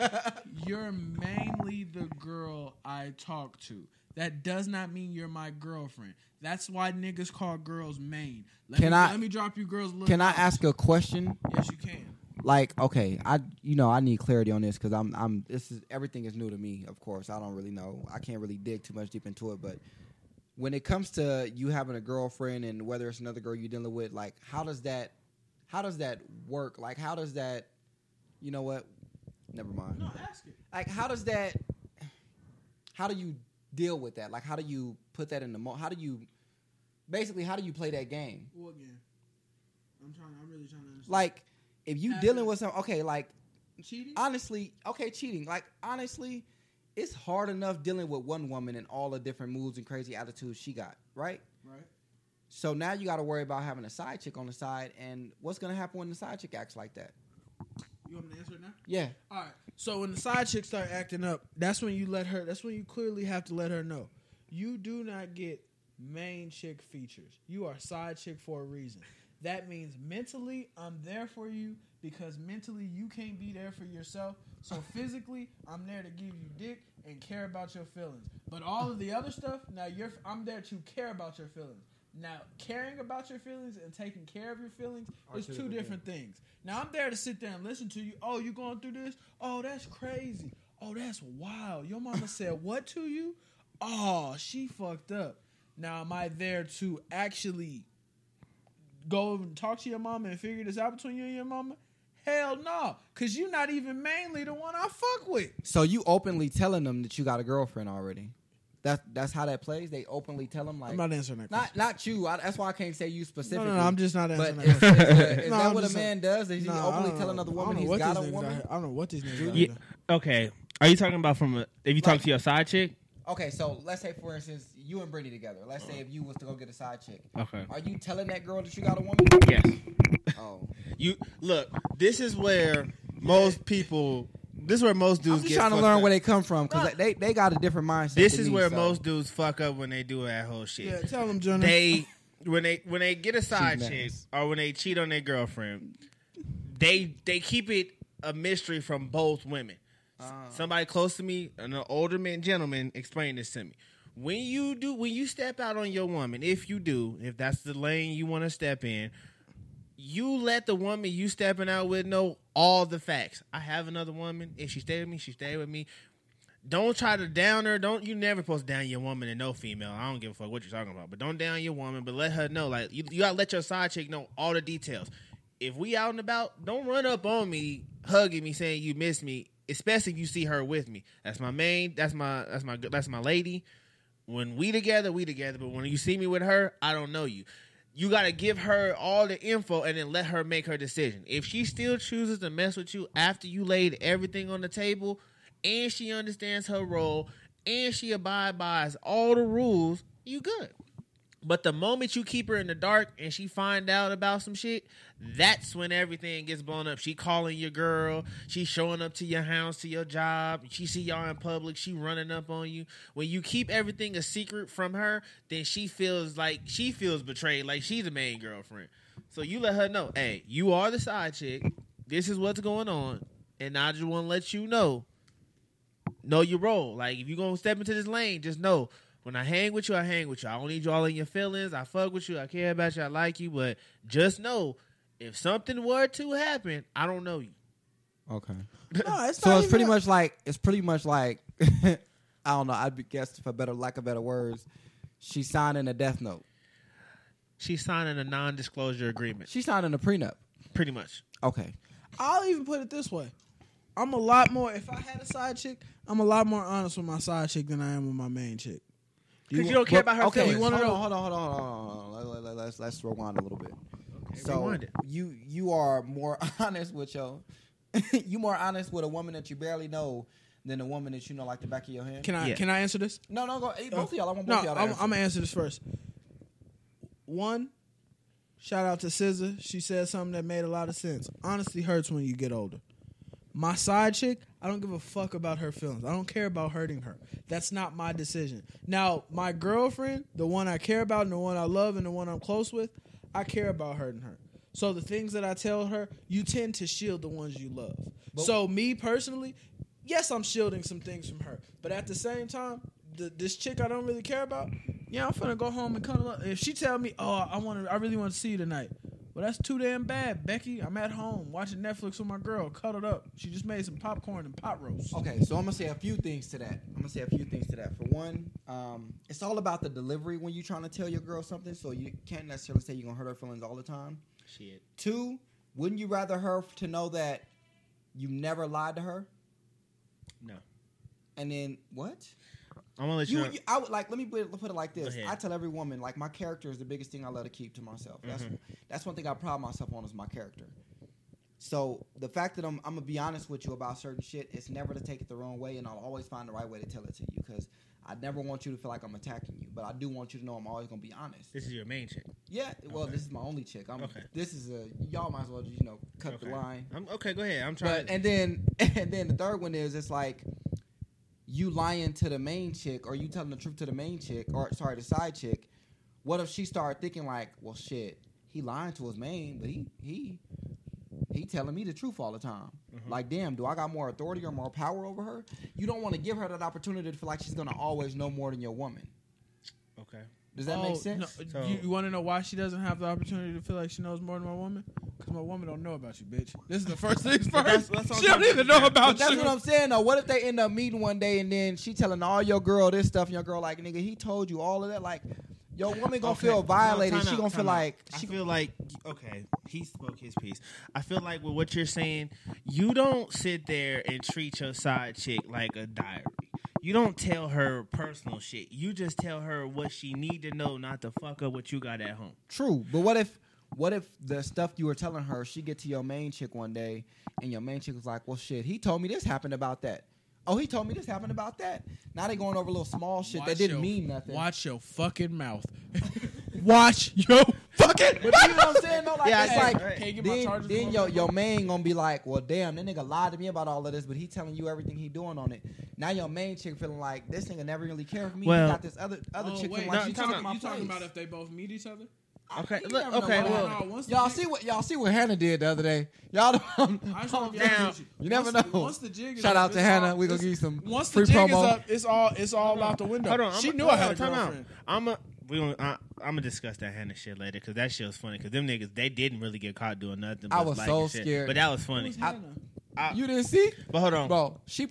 [LAUGHS] you're mainly the girl I talk to. That does not mean you're my girlfriend. That's why niggas call girls main. Let Can me, I- let me drop you girls Can I ask a question? Yes, you can. Like, okay, I you know I need clarity on this because I'm I'm this is everything is new to me. Of course, I don't really know. I can't really dig too much deep into it, but when it comes to you having a girlfriend and whether it's another girl you're dealing with, like, how does that how does that work? Like, how does that you know what? Never mind. No, ask it. like how does that how do you deal with that like how do you put that in the mo how do you basically how do you play that game Well, again, I'm trying. I'm really trying to understand. like if you dealing it- with some okay like cheating. honestly okay cheating like honestly it's hard enough dealing with one woman and all the different moods and crazy attitudes she got right right. So now you got to worry about having a side chick on the side and what's gonna happen when the side chick acts like that You want me to answer it now? yeah All right. So when the side chick start acting up, that's when you let her. That's when you clearly have to let her know you do not get main chick features. You are side chick for a reason. That means mentally, I'm there for you because mentally you can't be there for yourself. So [LAUGHS] physically, I'm there to give you dick and care about your feelings. But all of the other stuff, now you're I'm there to care about your feelings. Now, caring about your feelings and taking care of your feelings Are is two two different different things. Now, I'm there to sit there and listen to you. Oh, you going through this? Oh, that's crazy. Oh, that's wild. Your mama said [LAUGHS] what to you? Oh, she fucked up. Now, am I there to actually go and talk to your mama and figure this out between you and your mama? Hell no, cause you're not even mainly the one I fuck with. so you openly telling them that you got a girlfriend already that's that's how that plays they openly tell them like I'm not answering that. Not not you. I, that's why I can't say you no, specifically. no, no, I'm just not But answering is, that. is, is, is No, that I'm what a just man does? Does he Nah, openly tell another woman know he's what got a woman? I don't know what these niggas. out Yeah. Okay. Are you talking about from a, if you talk Like- to your side chick? Okay, so let's say for instance you and Brittany together. Let's say if you was to go get a side chick, Okay. are you telling that girl that you got a woman? Yes. Oh, You look. This is where most people. This is where most dudes I'm just get. trying to fucked learn up. where they come from because they they got a different mindset. This than is me, where so- most dudes fuck up when they do that whole shit. Yeah, tell them, Jonah. They when they when they get a side Cheating chick ass. or when they cheat on their girlfriend, they they keep it a mystery from both women. S- uh. Somebody close to me, an older man gentleman, explained this to me. When you do, when you step out on your woman, if you do, if that's the lane you want to step in, you let the woman you stepping out with know all the facts. I have another woman. If she stay with me, she stay with me. Don't try to down her. Don't you never supposed down your woman and no female. I don't give a fuck what you're talking about. But don't down your woman. But let her know. Like you, you gotta let your side chick know all the details. If we out and about, don't run up on me, hugging me, saying you miss me. Especially if you see her with me. That's my main. That's my. That's my. That's my lady. When we together, we together. But when you see me with her, I don't know you. You got to give her all the info and then let her make her decision. If she still chooses to mess with you after you laid everything on the table and she understands her role and she abide by all the rules, you good. But the moment you keep her in the dark and she find out about some shit, that's when everything gets blown up. She calling your girl, she showing up to your house, to your job. She see y'all in public, she running up on you. When you keep everything a secret from her, then she feels like she feels betrayed, like she's the main girlfriend. So you let her know, hey, you are the side chick. This is what's going on, and I just want to let you know know your role. Like if you're gonna step into this lane, just know when I hang with you, I hang with you. I don't need you all in your feelings. I fuck with you. I care about you. I like you. But just know if something were to happen, I don't know you. Okay. [LAUGHS] No, it's So not it's pretty even- much like it's pretty much like [LAUGHS] I don't know. I'd be guess for better lack of better words. She's signing a death note. She's signing a non-disclosure agreement, She's signing a prenup. pretty much. Okay. I'll even put it this way. I'm a lot more. If I had a side chick, I'm a lot more honest with my side chick than I am with my main chick. Because you don't care about her okay, feelings. hold on, wanna know- hold on, hold on, hold on, hold on. Let, let, let, us let's rewind a little bit. Okay, so rewind it. you you are more [LAUGHS] honest with your [LAUGHS] you more honest with a woman that you barely know than a woman that you know like the back of your hand. Can I Yeah. can I answer this? no, no, go. Hey, both of y'all. I want No, both of y'all. To I'm, answer. I'm gonna answer this first. One, shout out to SZA. She said something that made a lot of sense. Honesty hurts when you get older. My side chick, I don't give a fuck about her feelings. I don't care about hurting her. That's not my decision. Now, my girlfriend, the one I care about and the one I love and the one I'm close with, I care about hurting her. So the things that I tell her, you tend to shield the ones you love. so me personally, yes, I'm shielding some things from her, but at the same time, the, this chick I don't really care about, yeah, I'm finna go home and cuddle up. If she tell me, oh, I want to, I really want to see you tonight. Well, that's too damn bad, Becky. I'm at home watching Netflix with my girl, cuddled up. She just made some popcorn and pot roast. Okay, so I'm gonna say a few things to that. I'm gonna say a few things to that. For one, um, it's all about the delivery when you're trying to tell your girl something. So you can't necessarily say you're gonna hurt her feelings all the time. Shit. Two, wouldn't you rather her to know that you never lied to her? No. And then what? I'm gonna let you. You, know. you I would like. Let me put it, put it like this. I tell every woman like my character is the biggest thing I love to keep to myself. That's Mm-hmm. that's one thing I pride myself on is my character. So the fact that I'm I'm gonna be honest with you about certain shit, it's never to take it the wrong way, and I'll always find the right way to tell it to you because I never want you to feel like I'm attacking you, but I do want you to know I'm always gonna be honest. This is your main chick. Yeah, well, Okay. this is my only chick. I'm, Okay. This is a y'all might as well you know cut Okay. the line. I'm okay. Go ahead. I'm trying. But and then [LAUGHS] and then the third one is it's like you lying to the main chick or you telling the truth to the main chick or sorry the side chick. What if she started thinking like, well, shit, he lying to his main, but he he he telling me the truth all the time. Mm-hmm. Like, damn, do I got more authority or more power over her? You don't want to give her that opportunity to feel like she's gonna always know more than your woman. okay. Does that Oh, make sense? no, So- you, you want to know why she doesn't have the opportunity to feel like she knows more than my woman? Because my woman don't know about you, bitch. This is the first things [LAUGHS] first. that's- that's she don't even know about But that's you. what I'm saying though. What if they end up meeting one day and then she telling all your girl this stuff and your girl like, nigga, he told you all of that? Like, your woman gonna Okay. feel violated. time she out, gonna feel out. like I she feel like okay, he spoke his piece. I feel like with what you're saying, you don't sit there and treat your side chick like a diary. You don't tell her personal shit. You just tell her what she need to know, not to fuck up what you got at home. true. But what if what if the stuff you were telling her, she get to your main chick one day and your main chick was like, Well shit, he told me this happened about that. Oh, he told me this happened about that. Now they going over little small shit that didn't your- mean nothing. Watch your fucking mouth. [LAUGHS] Watch your fucking But you know what I'm saying? though? Like, Yeah, it's I get like it. Can you get my then, charger then your your main gonna be like, well, damn, that nigga lied to me about all of this, but he telling you everything he doing on it. Now your main chick feeling like this nigga never really cared for me. Well- he got this other other Oh, chick wait, feeling like no, she time took out. my you talking place. about if they both meet each other? Okay, look, okay, what well. No, y'all jig- see what y'all see what Hannah did the other day. Y'all [LAUGHS] don't. I just wanna be Now- honest with You never know. Once the jig is Shout up, out to Hannah. We gonna it's- give you some Once free the jig promo. is up, it's all it's all out the window. Hold on, she I'm, knew I had on, a time out. girlfriend. I'm a we gonna I, I'm gonna discuss that Hannah shit later because that shit was funny because them niggas they didn't really get caught doing nothing. I but was liking so shit. scared. but that was funny. Who's Hannah? I- You didn't see, but hold on, bro. She.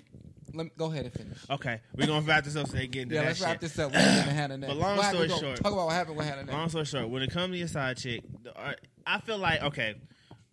Let me go ahead and finish. okay, we're gonna wrap this up so they get into Yeah, let's shit. wrap this up. We're Hannah next. But long story gonna short- talk about what happened with Hannah. Long story short, when it comes to your side chick, the- uh, I feel like okay,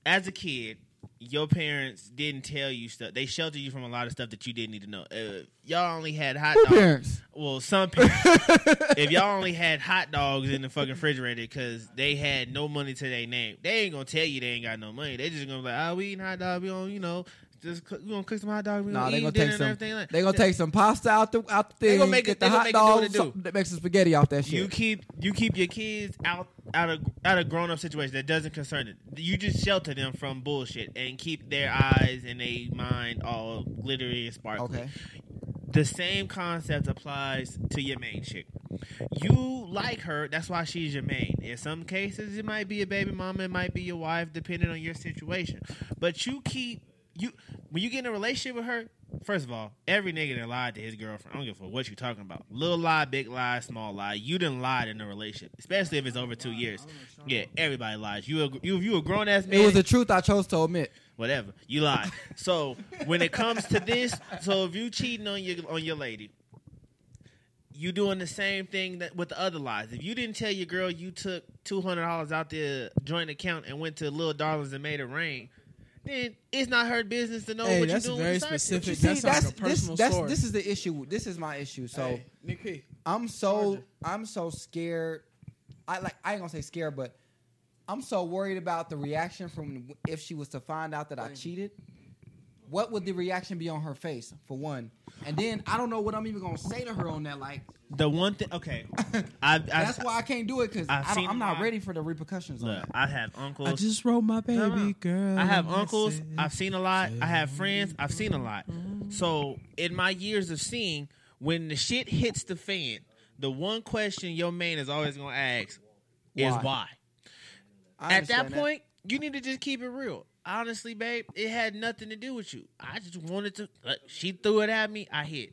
as a kid, your parents didn't tell you stuff. They sheltered you from a lot of stuff that you didn't need to know. Uh, y'all only had hot Who dogs. parents? Well, some parents. [LAUGHS] if y'all only had hot dogs in the fucking refrigerator because they had no money to their name, they ain't gonna tell you they ain't got no money. They just gonna be like, oh, we eating hot dog. We don't, you know, just cook, we gonna cook some hot dogs. We Nah, gonna they gonna take some. Like, They gonna take some pasta out the out the thing. They gonna make get it- the hot it do do. Make some spaghetti off that shit. You keep you keep your kids out out of out of grown up situation that doesn't concern it. You just shelter them from bullshit and keep their eyes and their mind all glittery and sparkly. Okay. The same concept applies to your main chick. You like her, that's why she's your main. In some cases, it might be a baby mama, it might be your wife, depending on your situation. But you keep you when you get in a relationship with her. First of all, every nigga that lied to his girlfriend, I don't give a fuck what you talking about. Little lie, big lie, small lie. You didn't lie in a relationship, especially if it's over two years. Yeah, everybody lies. You a, you you a grown ass man It was the truth I chose to omit. whatever. You lied. so when it comes to this, so if you cheating on your on your lady, you doing the same thing that with the other lies. If you didn't tell your girl you took two hundred dollars out the joint account and went to Little Darlings and made it rain, then it's not her business to know Hey, what you're that's doing. very with the side chick. specific. See, That that's like a this. personal That's story. this is the issue. This is my issue. So Hey, Nick P. I'm so Charger. I'm so scared. I like I ain't gonna say scared, but I'm so worried about the reaction from if she was to find out that I cheated. What would the reaction be on her face for one? And then I don't know what I'm even gonna say to her on that. Like The one thing, okay, [LAUGHS] I, I that's why I can't do it because I've seen I'm not my- ready for the repercussions look. that. I have uncles. I just wrote my baby No, no. girl. I have uncles. I've seen a lot. I have friends. I've seen a lot. So in my years of seeing, when the shit hits the fan, the one question your man is always gonna ask is Why? why. At that understand point, you need to just keep it real. Honestly, babe, it had nothing to do with you. I just wanted to. Like, she threw it at me. I hit.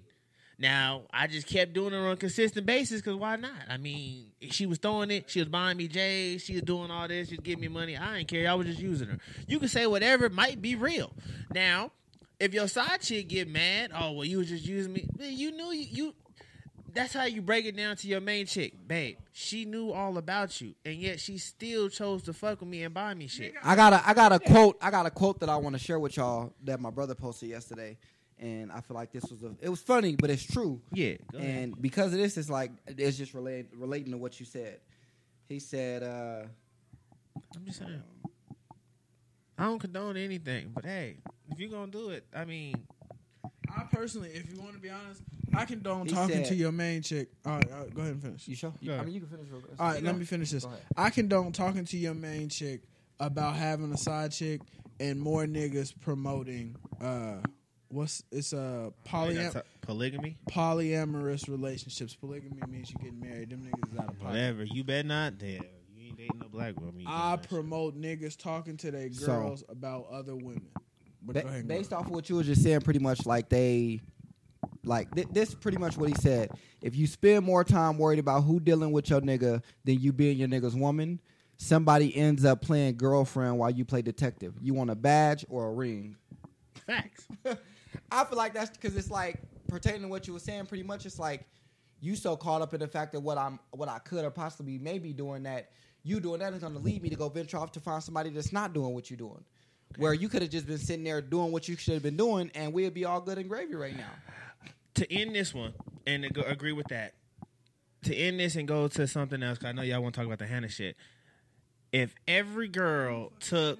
Now I just kept doing it on a consistent basis because why not? I mean, she was throwing it. She was buying me J's. She was doing all this. She was giving me money. I didn't care. I was just using her. You can say whatever might be real. Now, if your side chick get mad, oh well, you was just using me. Man, you knew you, you. That's how you break it down to your main chick, babe. She knew all about you, and yet she still chose to fuck with me and buy me shit. I got a I got a quote I got a quote that I want to share with y'all that my brother posted yesterday, and I feel like this was a it was funny but it's true. Yeah. And because of this, it's like it's just relate, relating to what you said. He said, uh, I'm just saying. I don't condone anything, but hey, if you're gonna do it, I mean, I personally, if you want to be honest, I condone He talking said- to your main chick. All right, all right, go ahead and finish. "You sure? Go I ahead. mean, you can finish. real- quick. All right, let me finish this. Go ahead. I condone talking to your main chick about having a side chick and more niggas promoting uh what's it's a polyam- that's a- polygamy, polyamorous relationships. Polygamy means you get married. Them niggas is out of pocket. whatever. You better not. Damn, you ain't dating no black woman. you I doing that shit. promote niggas talking to their So- girls about other women. But Ba- go ahead and based off of what you were just saying, pretty much like they, like th- this, pretty much what he said. If you spend more time worried about who dealing with your nigga than you being your nigga's woman, somebody ends up playing girlfriend while you play detective. You want a badge or a ring? facts. [LAUGHS] I feel like that's because it's like pertaining to what you were saying. Pretty much, it's like you so caught up in the fact that what I'm, what I could or possibly maybe doing that you doing that is going to lead me to go venture off to find somebody that's not doing what you're doing. Where you could have just been sitting there doing what you should have been doing, and we'd be all good and gravy right now. to end this one and to go, agree with that. To end this and go to something else, because I know y'all want to talk about the Hannah shit. If every girl took,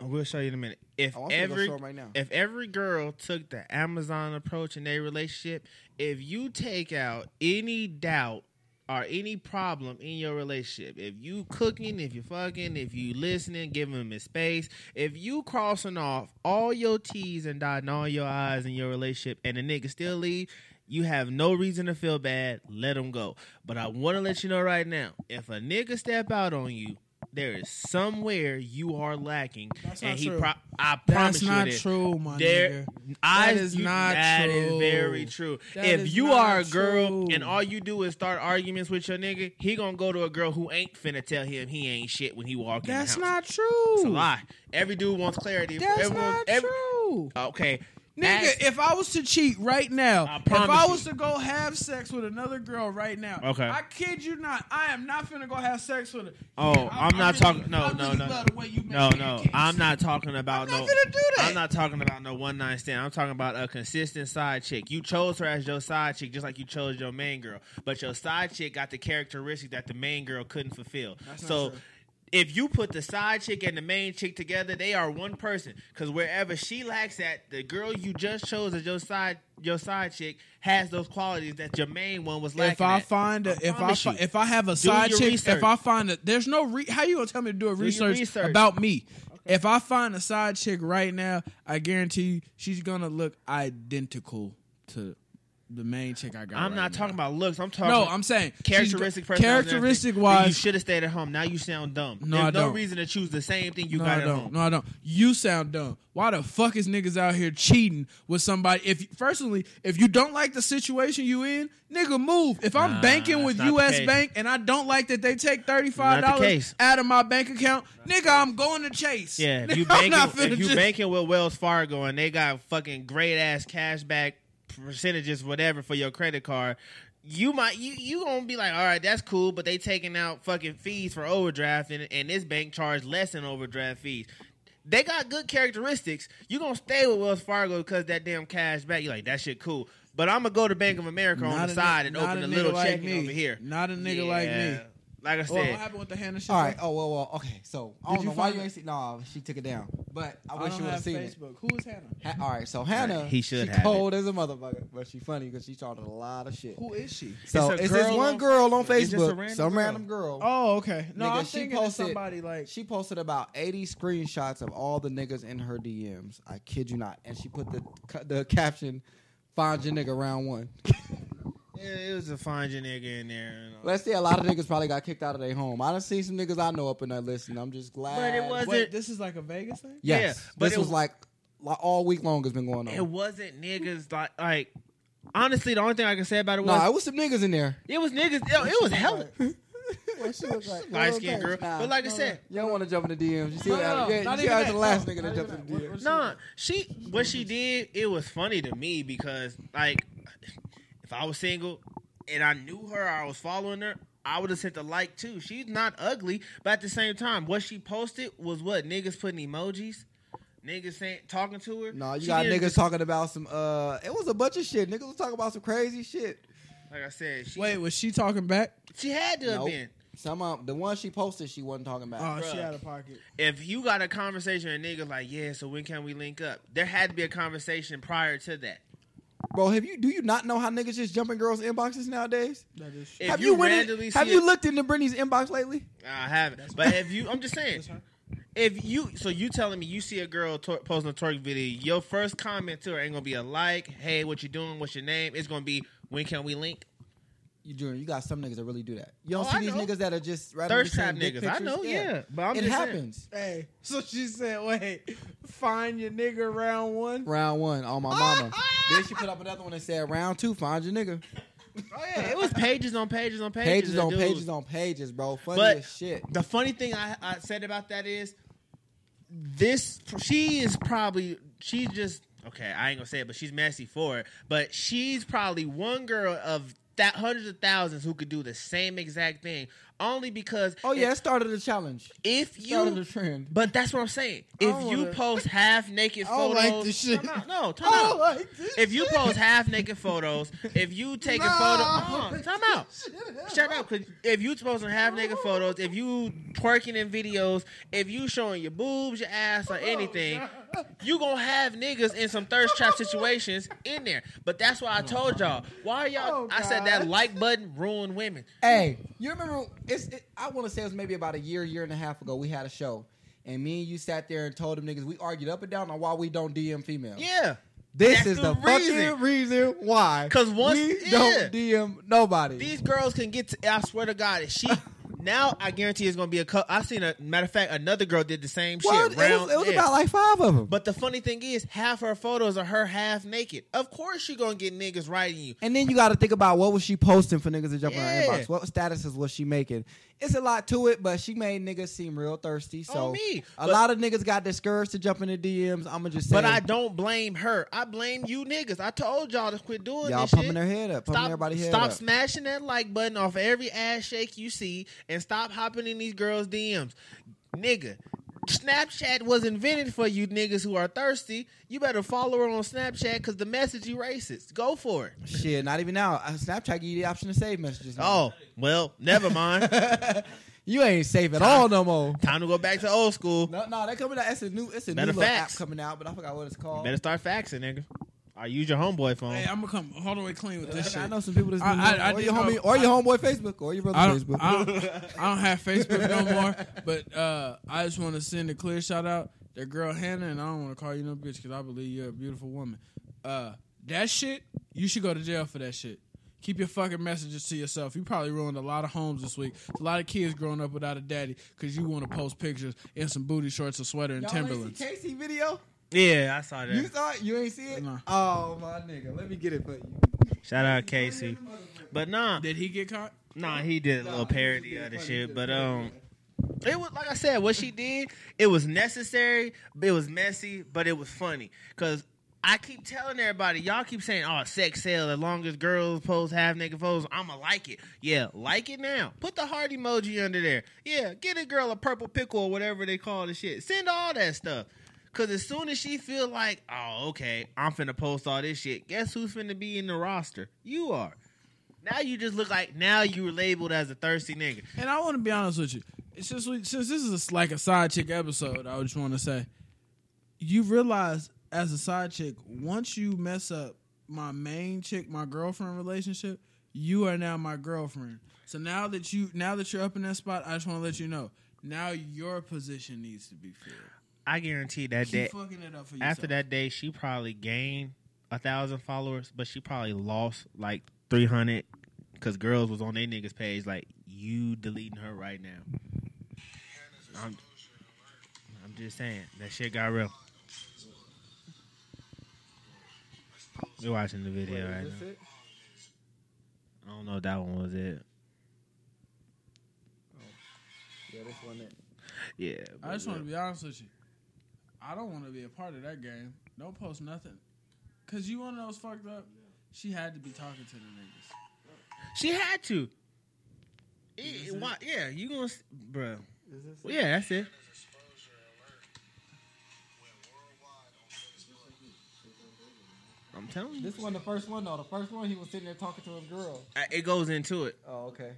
we'll show you in a minute. If Oh, I'm finna go every right now. if every girl took the Amazon approach in their relationship, if you take out any doubt or any problem in your relationship, if you cooking, if you fucking, if you listening, giving him his space, if you crossing off all your T's and dotting all your I's in your relationship, and the nigga still leave. You have no reason to feel bad. Let him go. But I want to let you know right now, if a nigga step out on you, there is somewhere you are lacking, That's and he. true. Pro- I promise That's you not it is. true, my There, nigga. I, That is you- not That is true. very true. That if you are a girl true. and all you do is start arguments with your nigga, he gonna go to a girl who ain't finna tell him he ain't shit when he walk in That's not true. It's a lie. Every dude wants clarity. That's Everyone- not every- true. Okay, Nigga, if I was to cheat right now, I if I was to go have sex with another girl right now, Okay. I kid you not, I am not finna go have sex with her. Oh, Yeah, I- I'm not really- talking. No, no, really no, love the way you make no, no. I'm not talking about I'm not no. finna do that. I'm not talking about no one night stand. I'm talking about a consistent side chick. You chose her as your side chick, just like you chose your main girl. But your side chick got the characteristic that the main girl couldn't fulfill. That's not so. If you put the side chick and the main chick together, they are one person. Because wherever she lacks at, the girl you just chose as your side your side chick has those qualities that your main one was lacking. If I at. find a, if I fi- you. if I have a side chick, research. if I find a, there's no re- how you gonna tell me to do a your research, research. about me? If I find a side chick right now, I guarantee you she's gonna look identical to the main chick I got. I'm right not now. talking about looks. I'm talking. No, I'm saying characteristic characteristic wise you should have stayed at home. Now you sound dumb. No, There's I no don't. reason to choose the same thing you no, got I at don't. home. No, I don't. You sound dumb. Why the fuck is niggas out here cheating with somebody? If personally, if you don't like the situation you in, nigga, move. If I'm Nah, banking with U.S. Bank and I don't like that they take thirty five dollars out of my bank account, nigga, I'm going to Chase. Yeah, if [LAUGHS] you banking, if you just- banking with Wells Fargo and they got fucking great ass cash back percentages, whatever for your credit card. You might you you gonna be like, all right, that's cool, but they taking out fucking fees for overdraft, and, and this bank charge less than overdraft fees. They got good characteristics. You gonna stay with Wells Fargo because that damn cash back. You like that shit cool, but I'm gonna go to Bank of America on the side ni- and open a a little like checking me. over here. Not a nigga like me. Yeah. Like I Well, said, what happened with the Hannah shit? All right. Oh well, well. Okay. So I Did don't you know why find you it? ain't see. No, she took it down. But I I wish you would have have seen it. Facebook. Who is Hannah? Ha- all right. So Hannah, he should she have cold as a motherfucker, but she funny because she started a lot of shit. Who is she? So It's it's, this one on girl on Facebook. Just a random some girl. random girl. Oh, okay. No, Nigga, I'm she posted- somebody like She posted about 80 screenshots of all the niggas in her DMs. I kid you not. And she put the the caption, "Find your nigga round one." [LAUGHS] it was a find your nigga in there. You know. Let's say a lot of niggas probably got kicked out of their home. I done seen some niggas I know up in that list, and I'm just glad. But it was- Wait, this is like a Vegas thing. Yes, Yeah, but this it was was- like, like all week long has been going on. It wasn't niggas like like. Honestly, the only thing I can say about it no, was it was some niggas in there. it was niggas. Yo, it was hella [LAUGHS] what she look like? light skinned girl. Nah. But like I said, You don't want to jump in the DMs. You see No, what no, happened? Yeah, not you see even how the last No, nigga that not jumped in the that. DMs. Nah, she what she did, it was funny to me because like if I was single and I knew her, I was following her, I would have sent a like too. She's not ugly, but at the same time, what she posted was what niggas putting emojis, niggas saying talking to her. No, you She got niggas just- talking about some. Uh, it was a bunch of shit. Niggas was talking about some crazy shit. Like I said, she Wait, was she talking back? she had to have been. Some of the one she posted, she wasn't talking about. Oh, she Bruh. out of pocket. If you got a conversation with niggas like, yeah, so when can we link up? There had to be a conversation prior to that. Bro, have you do you not know how niggas just jump in girls' inboxes nowadays? That is If have you you, went in- randomly have see you it- looked into Brittany's inbox lately? I haven't. But if you, I'm just saying, if you, so you telling me you see a girl tor- posting a twerk video, your first comment to her ain't gonna be a like, hey, what you doing? What's your name? It's gonna be, when can we link? You Junior, you got some niggas that really do that. You don't Oh, see I these know. niggas that are just randomly Thirst trap sending dick niggas. I pictures? know, yeah. But I'm it just saying. happens. Hey, so she said, "Wait, find your nigga round one." Round one on my mama. [LAUGHS] then she put up another one and said, "Round two, find your nigga." Oh yeah, it was pages on pages on pages. Pages of on dudes. pages on pages, bro. Funny But- as shit. The funny thing I, I said about that is, this she is probably she's just okay. I ain't gonna say it, but she's messy for it. But she's probably one girl of that hundreds of thousands who could do the same exact thing. Only because Oh yeah, it started a challenge. if you Started a trend. But that's what I'm saying. If you wanna- post half naked [LAUGHS] photos, like this shit. Time out. no, [LAUGHS] time out. like this if you post half naked photos, if you take a photo, hold on, time out. [LAUGHS] Shut up, if you posting half naked photos, if you twerking in videos, if you showing your boobs, your ass, or oh, anything, you gonna have niggas in some thirst trap situations in there. But that's why I told y'all. Why are y'all? Oh, I said that God. like button ruin women. Hey, you remember? It's. It, I want to say it was maybe about a year, year and a half ago. We had a show, and me and you sat there and told them niggas we argued up and down on why we don't DM females. Yeah. This That's is the the, fucking reason. why. Because once- we yeah. don't DM nobody. These girls can get to. I swear to God, if she [LAUGHS] now I guarantee it's gonna be a. couple. I seen a matter of fact, another girl did the same What? shit. it Round, was, it was about like five of them. But the funny thing is, half her photos are her half naked. Of course, she gonna get niggas writing you. and then you got to think about what was she posting for niggas to jump in Yeah. her inbox. What statuses was she making? It's a lot to it, but she made niggas seem real thirsty. So On me. a But- lot of niggas got discouraged to jump in the DMs. I'm gonna just say, But I don't blame her. I blame you niggas. I told y'all to quit doing this. y'all pumping shit. their head up, pumping Stop, everybody head stop up. smashing that like button off every ass shake you see, and stop hopping in these girls' DMs, nigga. Snapchat was invented for you niggas who are thirsty. You better follow her on Snapchat because the message you racist. Go for it. Shit, not even now. Uh, Snapchat give you the option to save messages. now. Oh well, never mind. [LAUGHS] you ain't safe at all no more. Time to go back to old school. No, no, they coming out. It's a new, it's a Better new little app coming out, but I forgot what it's called. Better start faxing, nigga. I use your homeboy phone. Hey, I'm gonna come all the way clean with this shit. I know some people that's I- been I- doing- I or did your homie, know- or your homeboy Facebook, or your brother Facebook. I, don't, [LAUGHS] I don't have Facebook no more, but uh, I just want to send a clear shout out. That girl Hannah, and I don't want to call you no bitch because I believe you're a beautiful woman. Uh, that shit, you should go to jail for that shit. Keep your fucking messages to yourself. You probably ruined a lot of homes this week. A lot of kids growing up without a daddy because you want to post pictures in some booty shorts, a sweater, and Y'all Timberlands. see Casey video? Yeah, I saw that. You saw it? You ain't see it? Nah. Oh my nigga, let me get it for you. Shout out Casey. But nah, Did he get caught? nah, he did a little parody of the shit. But um, it was like I said, what she did, it was necessary. It was messy, but it was funny because. I keep telling everybody, y'all keep saying, "Oh, sex sale." As long as girls post half naked photos, I'ma like it. Yeah, like it now. Put the heart emoji under there. Yeah, get a girl a purple pickle or whatever they call the shit. Send all that stuff. Cause as soon as she feel like, oh, okay, I'm finna post all this shit. Guess who's finna be in the roster? You are. Now you just look like now you were labeled as a thirsty nigga. And I want to be honest with you. Since we, since this is like a side chick episode, I just want to say, you realize as a side chick, once you mess up my main chick, my girlfriend relationship, you are now my girlfriend. So now that you now that you're up in that spot, I just want to let you know. Now your position needs to be filled. I guarantee that day Keep fucking it up for after that day she probably gained a thousand followers, but she probably lost like three hundred because girls was on their niggas page like you deleting her right now. I'm, I'm just saying that shit got real. We're watching the video right now. I don't know if that one was it. Oh. Yeah, this one. It. Yeah, I just want to be honest with you. I don't want to be a part of that game. Don't post nothing. Cause you one of those fucked up. She had to be talking to the niggas. she had to. Is Eh, this why, yeah, you gonna, s- bruh. Is this Well, yeah, that's it. I'm telling you, This one, the first one though. The first one, he was sitting there talking to his girl. I- it goes into it. Oh, okay.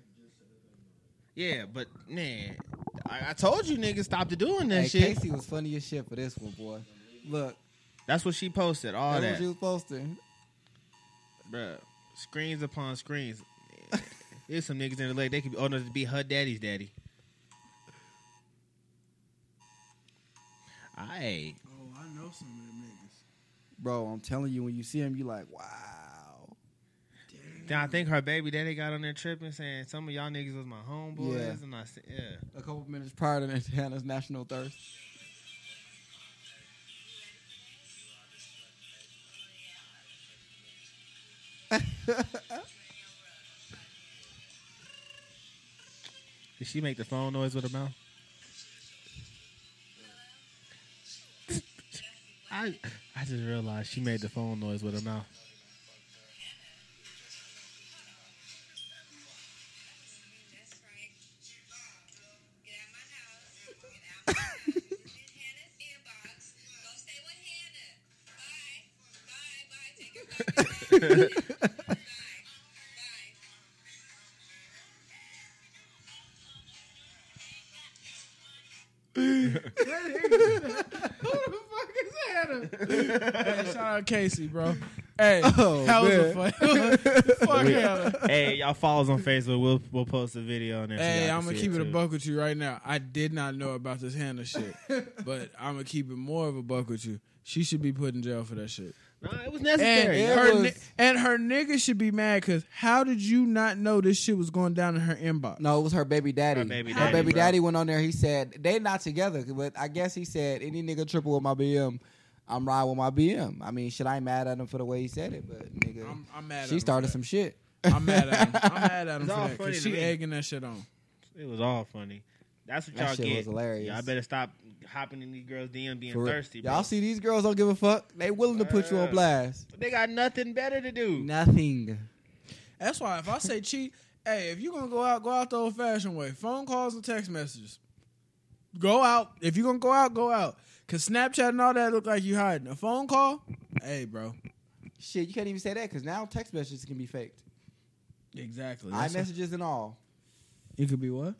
Yeah, but man, I, I told you niggas stop doing that Hey, shit. Casey was funny as shit for this one, boy. Look, That's what she posted. All that's that, what she was posting. bruh. Screens upon screens. There's some niggas in the lake. They could be old enough to be her daddy's daddy. I Oh, I know some of them niggas. Bro, I'm telling you, when you see him, you like, wow. Then I think her baby daddy got on there tripping, saying some of y'all niggas was my homeboys, Yeah. and I said, yeah. A couple minutes prior to Hannah's national thirst. [LAUGHS] Did she make the phone noise with her mouth? [LAUGHS] I I just realized she made the phone noise with her mouth. Casey, bro. Hey, [LAUGHS] Oh, that was a man. fun. [LAUGHS] Fuck [LAUGHS] Hannah. hey, y'all follow us on Facebook. We'll we'll post a video on there. so Hey, y'all I'm gonna keep it a buck with you right now. I did not know about this Hannah shit, but I'm gonna keep it more of a buck with you. She should be put in jail for that shit. Nah, it was And necessary. it her was- and her nigga should be mad because how did you not know this shit was going down in her inbox? No, it was her baby daddy. Her baby Her daddy, baby bro. daddy went on there. He said they not together, but I guess he said any nigga triple with my BM, I'm riding with my BM. I mean, shit, I ain't mad at him for the way he said it, but nigga, I'm, I'm mad. at she him started for some shit. I'm mad at him. I'm [LAUGHS] mad at him It's for all that funny because to she me. egging that shit on. It was all funny. That's what That y'all shit get. was hilarious. Y'all better stop hopping in these girls' DM being For real. thirsty. Bro. Y'all see these girls don't give a fuck. They willing to put you on Uh, blast. They got nothing better to do. Nothing. That's why if I say cheat, hey, if you gonna go out, go out the old fashioned way. Phone calls and text messages. Go out. If you gonna go out, go out. Cause Snapchat and all that look like you hiding. A phone call, hey, bro. Shit, you can't even say that because now text messages can be faked. Exactly. That's what- iMessages and all it could be what?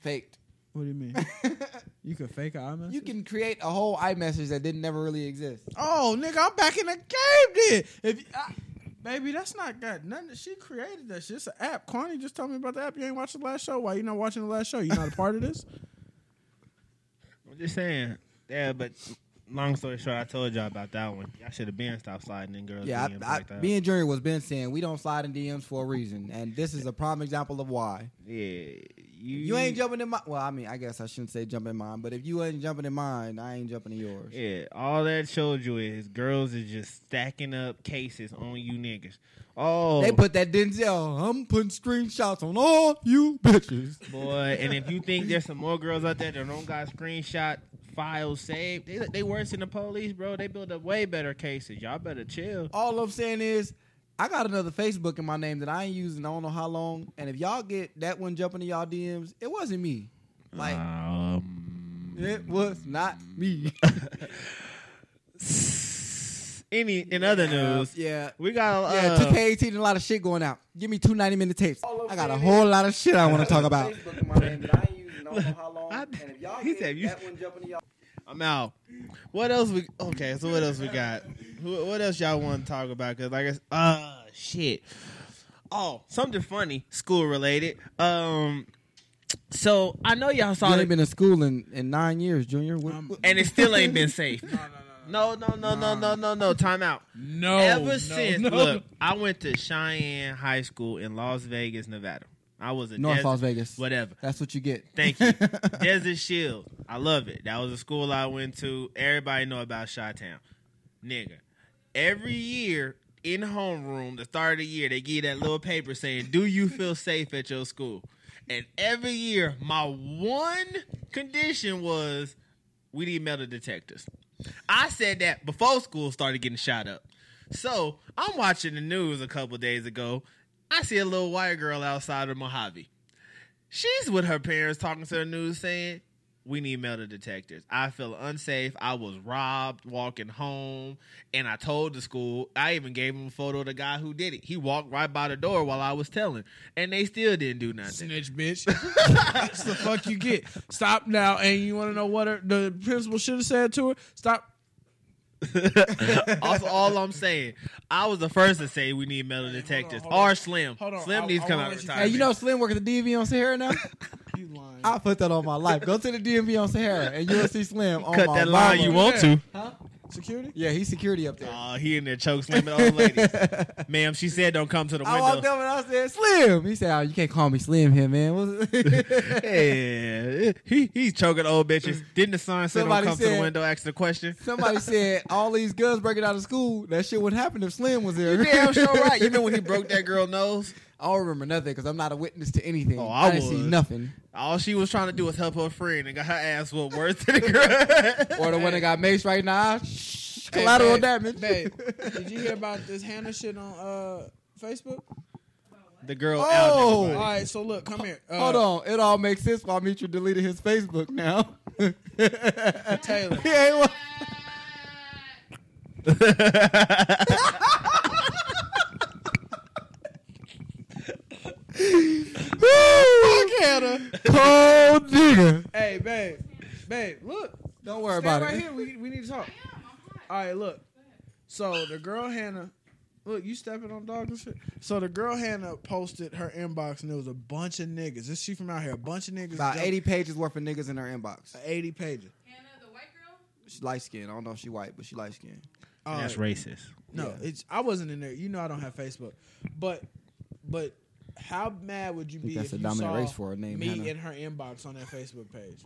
faked. What do you mean? [LAUGHS] you could fake an iMessage. you can create a whole iMessage that didn't never really exist. Oh, nigga, I'm back in the game. Then, if you- I, baby, that's not got nothing. She created that shit. It's an app. Carney just told me about the app. You ain't watching the last show. Why you not watching the last show? You not a part of this? I'm just saying. Yeah, but long story short, I told y'all about that one. Y'all should have been stopped sliding in girls' Yeah, DMs I, I, like that. me and Junior was been saying we don't slide in DMs for a reason, and this is a prime example of why. yeah, you You ain't jumping in my. Well, I mean, I guess I shouldn't say jump in mine, but if you ain't jumping in mine, I ain't jumping in yours. Yeah, all that showed you is girls is just stacking up cases on you niggas. Oh, They put that Denzel. I'm putting screenshots on all you bitches. boy, and if you think there's some more girls out there that don't got screenshot files saved, they they worse than the police, bro. They build up way better cases. Y'all better chill. All I'm saying is, I got another Facebook in my name that I ain't using. I don't know how long. And if y'all get that one jumping in y'all DMs, it wasn't me. Like Um, it was not me. [LAUGHS] any in other news, yeah. we got Yeah, uh, 2K18 and a lot of shit going out. Give me two 90 minute tapes. I got a whole lot of shit I want to talk about. [LAUGHS] He said you- I'm out. What else we? Okay, so what else we got? What else y'all want to talk about? Cause like, I uh, shit. Oh, something funny, school related. Um, so I know y'all saw You it, ain't been in school in, in nine years, Junior. What- Um, what- and it still ain't been safe. [LAUGHS] No, no, no, No, no, no, no, no, no, no. Time out. No. Ever no, since, no. look, I went to Cheyenne High School in Las Vegas, Nevada. I was a North des- Las Vegas. whatever. That's what you get. Thank you. [LAUGHS] Desert Shield. I love it. That was a school I went to. Everybody know about Chi-Town. Nigga. Every year in homeroom, the start of the year, they give you that little paper saying, Do you feel safe at your school? And every year, my one condition was we need metal detectors. I said that before school started getting shot up. So I'm watching the news a couple days ago. I see a little white girl outside of Mojave. She's with her parents talking to the news saying, We need metal detectors. I feel unsafe. I was robbed walking home. And I told the school, I even gave him a photo of the guy who did it. He walked right by the door while I was telling. And they still didn't do nothing. Snitch, bitch. [LAUGHS] That's the fuck you get. Stop now. And you want to know what her, the principal should have said to her? Stop. Also, all I'm saying, I was the first to say we need metal detectors. hold on. Or Slim. Hold on. Slim I- needs to come out of you- retirement. Hey, you know Slim work at the DMV on Sahara now? [LAUGHS] You lying. I put that on my life. Go to the DMV on Sahara and you'll see Slim on cut my that line mama. you want to. Security? Yeah, he's security up there. Oh, he in there choke slamming old ladies. [LAUGHS] Ma'am, she said don't come to the I walked window. up and I said, Slim. He said, oh, you can't call me Slim here, man. What's- [LAUGHS] Yeah, he he's choking old bitches. Didn't the sign say don't Somebody come to the window? Ask the question. Somebody [LAUGHS] said all these guns breaking out of school. That shit would happen if Slim was there. Damn sure right. You remember when he broke that girl nose? I don't remember nothing because I'm not a witness to anything. Oh, I didn't see nothing. All she was trying to do was help her friend and got her ass whooped worse than the girl. Or the one that got maced right now. Shh, Hey, collateral babe, damage. Babe, did you hear about this Hannah shit on uh, Facebook? the girl Oh. out. All everybody. right, so look, come here. Uh, Hold on. It all makes sense why Mitra deleted his Facebook now. Taylor. [LAUGHS] he ain't [LAUGHS] [LAUGHS] Cold nigga. Hey, babe. Babe, look. Don't worry Stay about right it. here. We, we need to talk. All right, look. So the girl Hannah, look, you stepping on dogs and shit. So the girl Hannah posted her inbox and there was a bunch of niggas. This she from out here. A bunch of niggas. About jumped- 80 pages worth of niggas in her inbox. 80 pages. Hannah, the white girl? She light skinned. I don't know if she white, but she light skinned. All That's right. racist. No, Yeah. it's I wasn't in there. You know I don't have Facebook. But but how mad would you be that's if a you dominant saw race for her name, me Hannah. in her inbox on that Facebook page?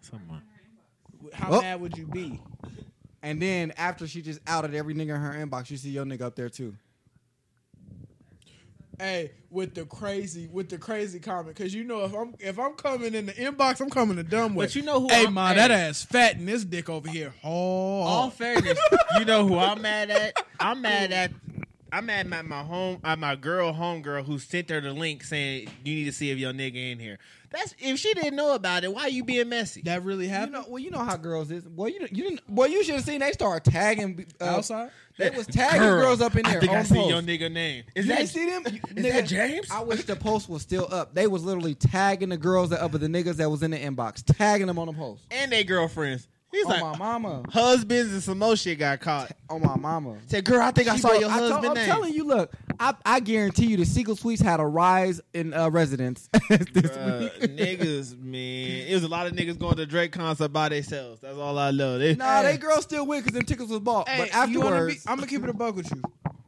Someone. How Oh. mad would you be? And then after she just outed every nigga in her inbox, you see your nigga up there too. Hey, with the crazy, with the crazy comment, because you know if I'm if I'm coming in the inbox, I'm coming to dumb with. But you know who Hey, I'm- man, hey. that ass fat and this dick over here. Oh, All fairness, you know who I'm mad at? I'm mad at. I'm at my my home, at my girl, homegirl, who sent her the link saying you need to see if your nigga in here. That's if she didn't know about it. Why you being messy? that really You happened know, well, you know how girls is. Well, you you didn't. Boy, you should have seen they start tagging uh, outside. They was tagging Girl, girls up in there. I think I on see post. your nigga name. Is You that ain't see them? Is Nigga, that James? I wish the post was still up. They was literally tagging the girls that up with the niggas that was in the inbox, tagging them on the post. and they girlfriends. He's on like my mama. husbands and some more shit got caught. On my mama. Said, girl, I think I She saw broke- your I told- husband I'm name. telling you, look, I, I guarantee you, the Siegel Suites had a rise in uh, residents [LAUGHS] this Bruh, week. niggas, man, it was a lot of niggas going to Drake concert by themselves. That's all I know. They, Nah, they girls still win because them tickets was bought. Hey, but you be, afterwards, [LAUGHS] I'm gonna keep it a buck with you,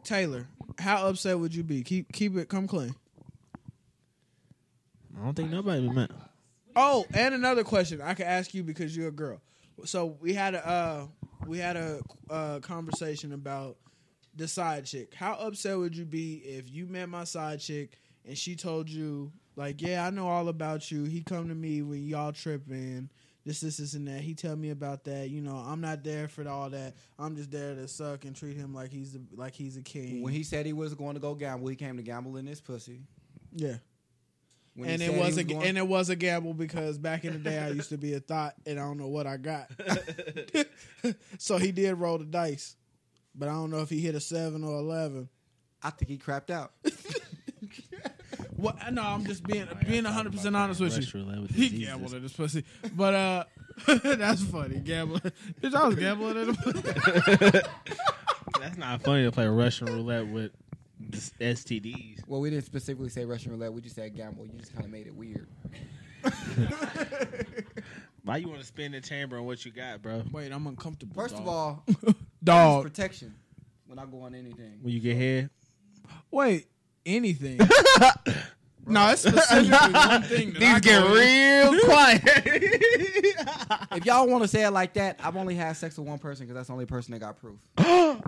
Taylor. How upset would you be? Keep keep it come clean. I don't think nobody be mad. Oh, and another question I could ask you because you're a girl. So we had a uh, we had a uh, conversation about the side chick. How upset would you be if you met my side chick and she told you like, yeah, I know all about you. He come to me when y'all tripping. This, this, this, and that. He tell me about that. You know, I'm not there for all that. I'm just there to suck and treat him like he's a, like he's a king. when he said he was going to go gamble, he came to gamble in this pussy. yeah. When he and said it he was a going- and it was a gamble because back in the day I used to be a thought and I don't know what I got. [LAUGHS] [LAUGHS] so he did roll the dice, but I don't know if he hit a seven or eleven. I think he crapped out. [LAUGHS] What? No, I'm just being being 100 percent honest with you. Roulette He gambled in this pussy, but uh, that's funny. Gambling, bitch, I was gambling in the pussy. That's not funny to play Russian roulette with s- STDs. Well, we didn't specifically say Russian roulette. We just said gamble. You just kind of made it weird. [LAUGHS] Why you want to spin the chamber on what you got, bro? Wait, I'm uncomfortable. First of all, [LAUGHS] dog. protection when I go on anything. When you get head, Wait, anything? [LAUGHS] no, it's specifically one thing. That I these get go in. real quiet. If y'all want to say it like that, I've only had sex with one person because that's the only person that got proof. [GASPS]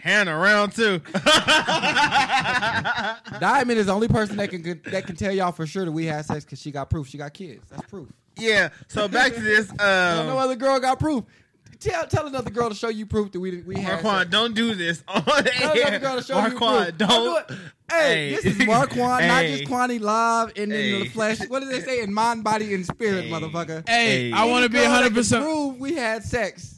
Hannah round two. [LAUGHS] Diamond is the only person that can that can tell y'all for sure that we had sex because she got proof. She got kids. That's proof. yeah. So back to this. [LAUGHS] No, no Um, other girl got proof. Tell tell another girl to show you proof that we we had. Marquand, sex. don't do this on Tell another air. girl to show you Marquand, don't. do it. Hey, Hey. this is Marquand, not Hey. just Quani live and in Hey. the flesh. What did they say? In mind, body, and spirit, Hey. motherfucker. Hey, Hey. I want to be Any girl that 100. can percent Prove we had sex.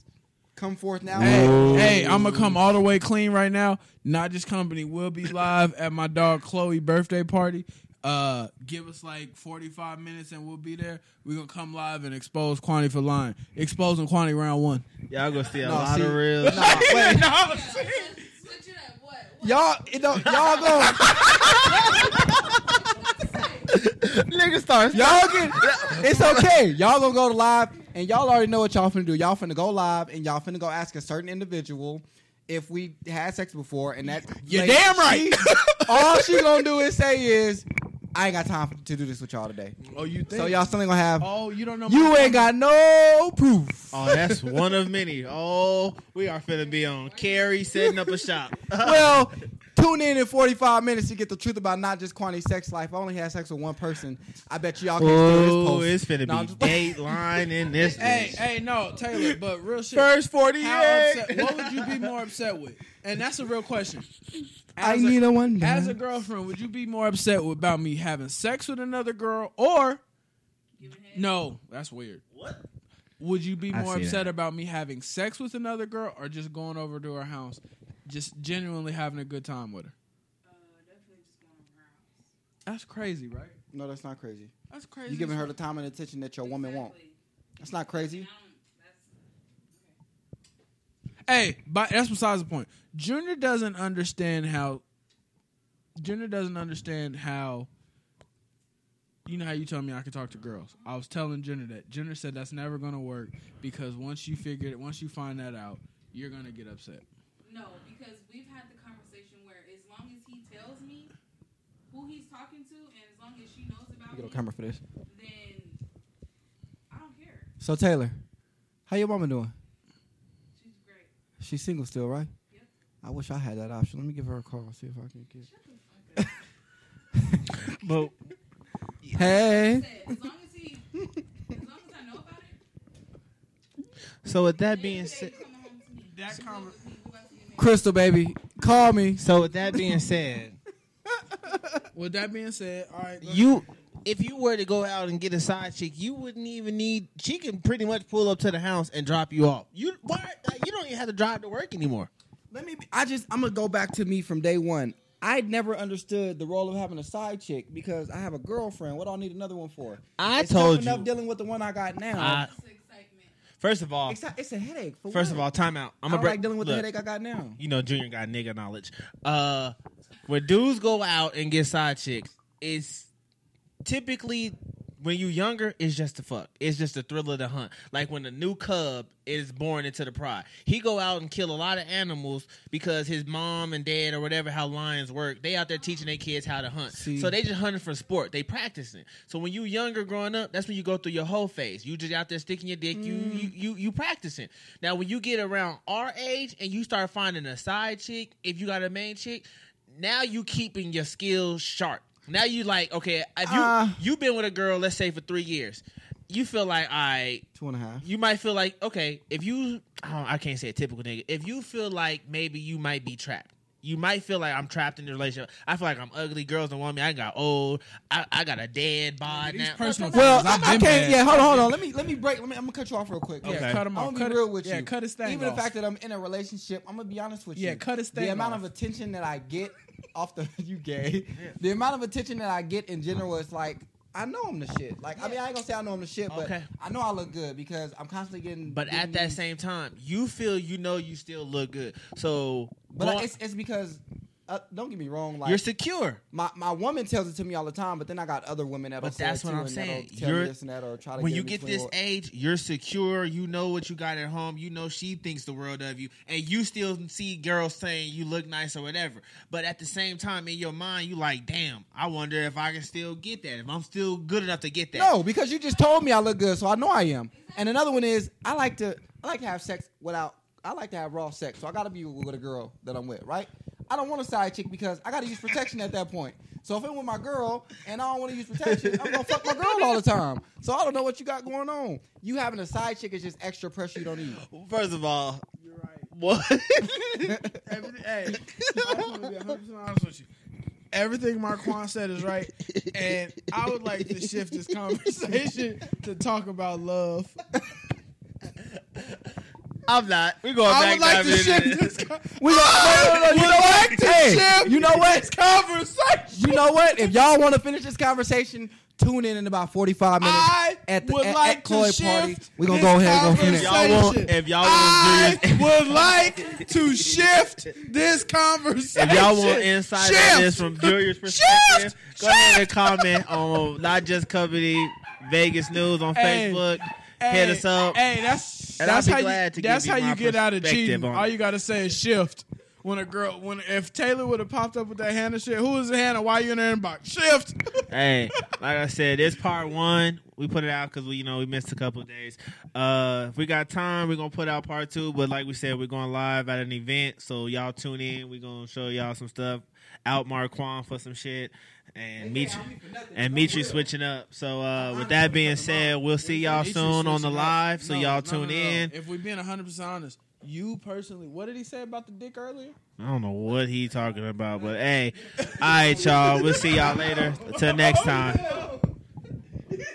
Come forth now. Hey, hey, I'm gonna come all the way clean right now. Not Juss company will be live at my dog Chloe birthday party. Uh, give us like 45 minutes and we'll be there. We're gonna come live and expose Quantity for lying. Exposing Quantity round one. Y'all gonna see a No, lot see- of real. Nah, wait. [LAUGHS] Switch it up. What? what? Y'all, you know, y'all go, [LAUGHS] Nigga starts. y'all get. [LAUGHS] It's okay. Y'all gonna go to live, and y'all already know what y'all finna do. Y'all finna go live, and y'all finna go ask a certain individual if we had sex before, and that. You're lady- damn right. she- [LAUGHS] all she gonna do is say is, "I ain't got time to do this with y'all today." Oh, you think? So y'all still ain't gonna have. Oh, you don't know. You ain't got no proof. Oh, that's one of many. Oh, we are finna be on Carrie setting up a shop. well, tune in in 45 minutes to get the truth about not just Quantity sex life. I only had sex with one person. I bet y'all can steal this Oh, post. it's finna No, I'm be just- Dateline in this. Hey, bitch. hey, no, Taylor, but real shit. First forty How upset? What would you be more upset with? And that's a real question. I As need a one. As a girlfriend, would you be more upset about me having sex with another girl, or no? That's weird. What? Would you be more upset that. about me having sex with another girl, or just going over to her house, just genuinely having a good time with her? Uh, definitely just going over her house. That's crazy, right? No, that's not crazy. That's crazy. You giving her the time and attention that your woman won't. That's not crazy. I don't- that's- Hey, but that's besides the point. Junior doesn't understand how. Junior doesn't understand how. You know how you told me I could talk to girls. I was telling Junior that. Junior said that's never gonna work because once you figure it, once you find that out, you're gonna get upset. No, because we've had the conversation where as long as he tells me who he's talking to and as long as she knows about You get me, a camera for this. then I don't care. So Taylor, how your mama doing? She's great. She's single still, right? Yep. I wish I had that option. Let me give her a call. See if I can get. [LAUGHS] But Hey. As long as he, as long as I know about it, so with that being said, coming home to me. That We conver- about to- we about to get married. Crystal, baby, call me. so with that being said, [LAUGHS] With that being said, all right, you if you were to go out and get a side chick, you wouldn't even need. She can pretty much pull up to the house and drop you off. You why? Like, you don't even have to drive to work anymore. Let me. Be, I just. I'm gonna go back to me from day one. I never understood the role of having a side chick because I have a girlfriend. What do I need another one for? I it's told tough enough you. dealing with the one I got now. I- That's the excitement. First of all, it's, a, it's a headache. For first what? of all, time out. I'm I gonna don't break like dealing with look, the headache I got now. You know, Junior got nigga knowledge. Uh, when dudes go out and get side chicks, it's typically when you're younger, it's just a fuck. It's just a thrill of the hunt. Like when a new cub is born into the pride, he go out and kill a lot of animals because his mom and dad or whatever how lions work. They out there teaching their kids how to hunt. See. so they just hunting for sport. They practicing. So when you younger growing up, that's when you go through your whole phase. You just out there sticking your dick. You mm. you you you practicing. Now when you get around our age and you start finding a side chick, if you got a main chick, now you keeping your skills sharp. Now you like okay. If you Uh. you been with a girl, let's say for three years, you feel like I. Two and a half. You might feel like okay if you I, don't- I can't say a typical nigga if you feel like maybe you might be trapped. You might feel like I'm trapped in the relationship. I feel like I'm ugly. Girls don't want me. I got old. I, I got a dead bod These now. personal Well, feelings, I've I been can't. Yeah, hold on, hold on. Let me let me break. Let me. I'm gonna cut you off real quick. Yeah, Okay. cut him I'm off. gonna Cut be it- real with yeah, you. cut his thing Even off. the fact that I'm in a relationship, I'm gonna be honest with you. Yeah, cut his The thing amount off. of attention that I get [LAUGHS] off the [LAUGHS] you gay, the amount of attention that I get in general is like I know I'm the shit. Like I mean, I ain't gonna say I know I'm the shit, but Okay. I know I look good because I'm constantly getting. But at that same time, you feel you know you still look good. So but going- like, it's it's because uh, don't get me wrong. Like You're secure. my my woman tells it to me all the time, but then I got other women that'll But that's what I'm saying. You're- this and that or try to when get you get this what- age, you're secure. You know what you got at home. You know she thinks the world of you, and you still see girls saying you look nice or whatever. But at the same time, in your mind, you like, damn, I wonder if I can still get that. If I'm still good enough to get that. No, because you just told me I look good, so I know I am. And another one is I like to I like to have sex without I like to have raw sex, so I got to be with a girl that I'm with, right? I don't want a side chick because I got to use protection at that point. So if I'm with my girl and I don't want to use protection, I'm gonna fuck my girl all the time. So I don't know what you got going on. You having a side chick is just extra pressure you don't need. First of all, You're right. what? [LAUGHS] Everything, hey, I just want to be 100 percent honest with you. Everything Marquand said is right, and I would like to shift this conversation to talk about love. [LAUGHS] I'm not. We're going I back would like to shift this. this. [LAUGHS] Con- We got, no, no, no, you would know what? to Hey, shift you know what? this conversation. You know what? If y'all want to finish this conversation, tune in in about 45 minutes I at the would at, like at Chloe to party. We're gonna this go ahead and go from If there. y'all want, if y'all I want Julius, would like to shift this conversation. if y'all want insight on this from Julius' perspective, Shift. go ahead and comment on Not Juss company Vegas News on Hey. Facebook. Hey, Hit us up. Hey, that's And that's how you that's how you you get out of cheating. All you gotta say is shift. When a girl, when if Taylor would have popped up with that Hannah shit, who is the Hannah? Why you in her inbox? Shift. [LAUGHS] hey, like I said, this part one. We put it out because we, you know, we missed a couple of days. Uh, if we got time, we're gonna put out part two. But like we said, we're going live at an event, so y'all tune in. We're gonna show y'all some stuff. Out Marquand for some shit, and Mitri and Mitri switching up. So uh, with that being said, we'll see y'all soon on the live. So y'all tune in. If we're being 100 percent honest, you personally, what did he say about the dick earlier? I don't know what he talking about, but [LAUGHS] hey, all right, y'all. We'll see y'all later. Till next time.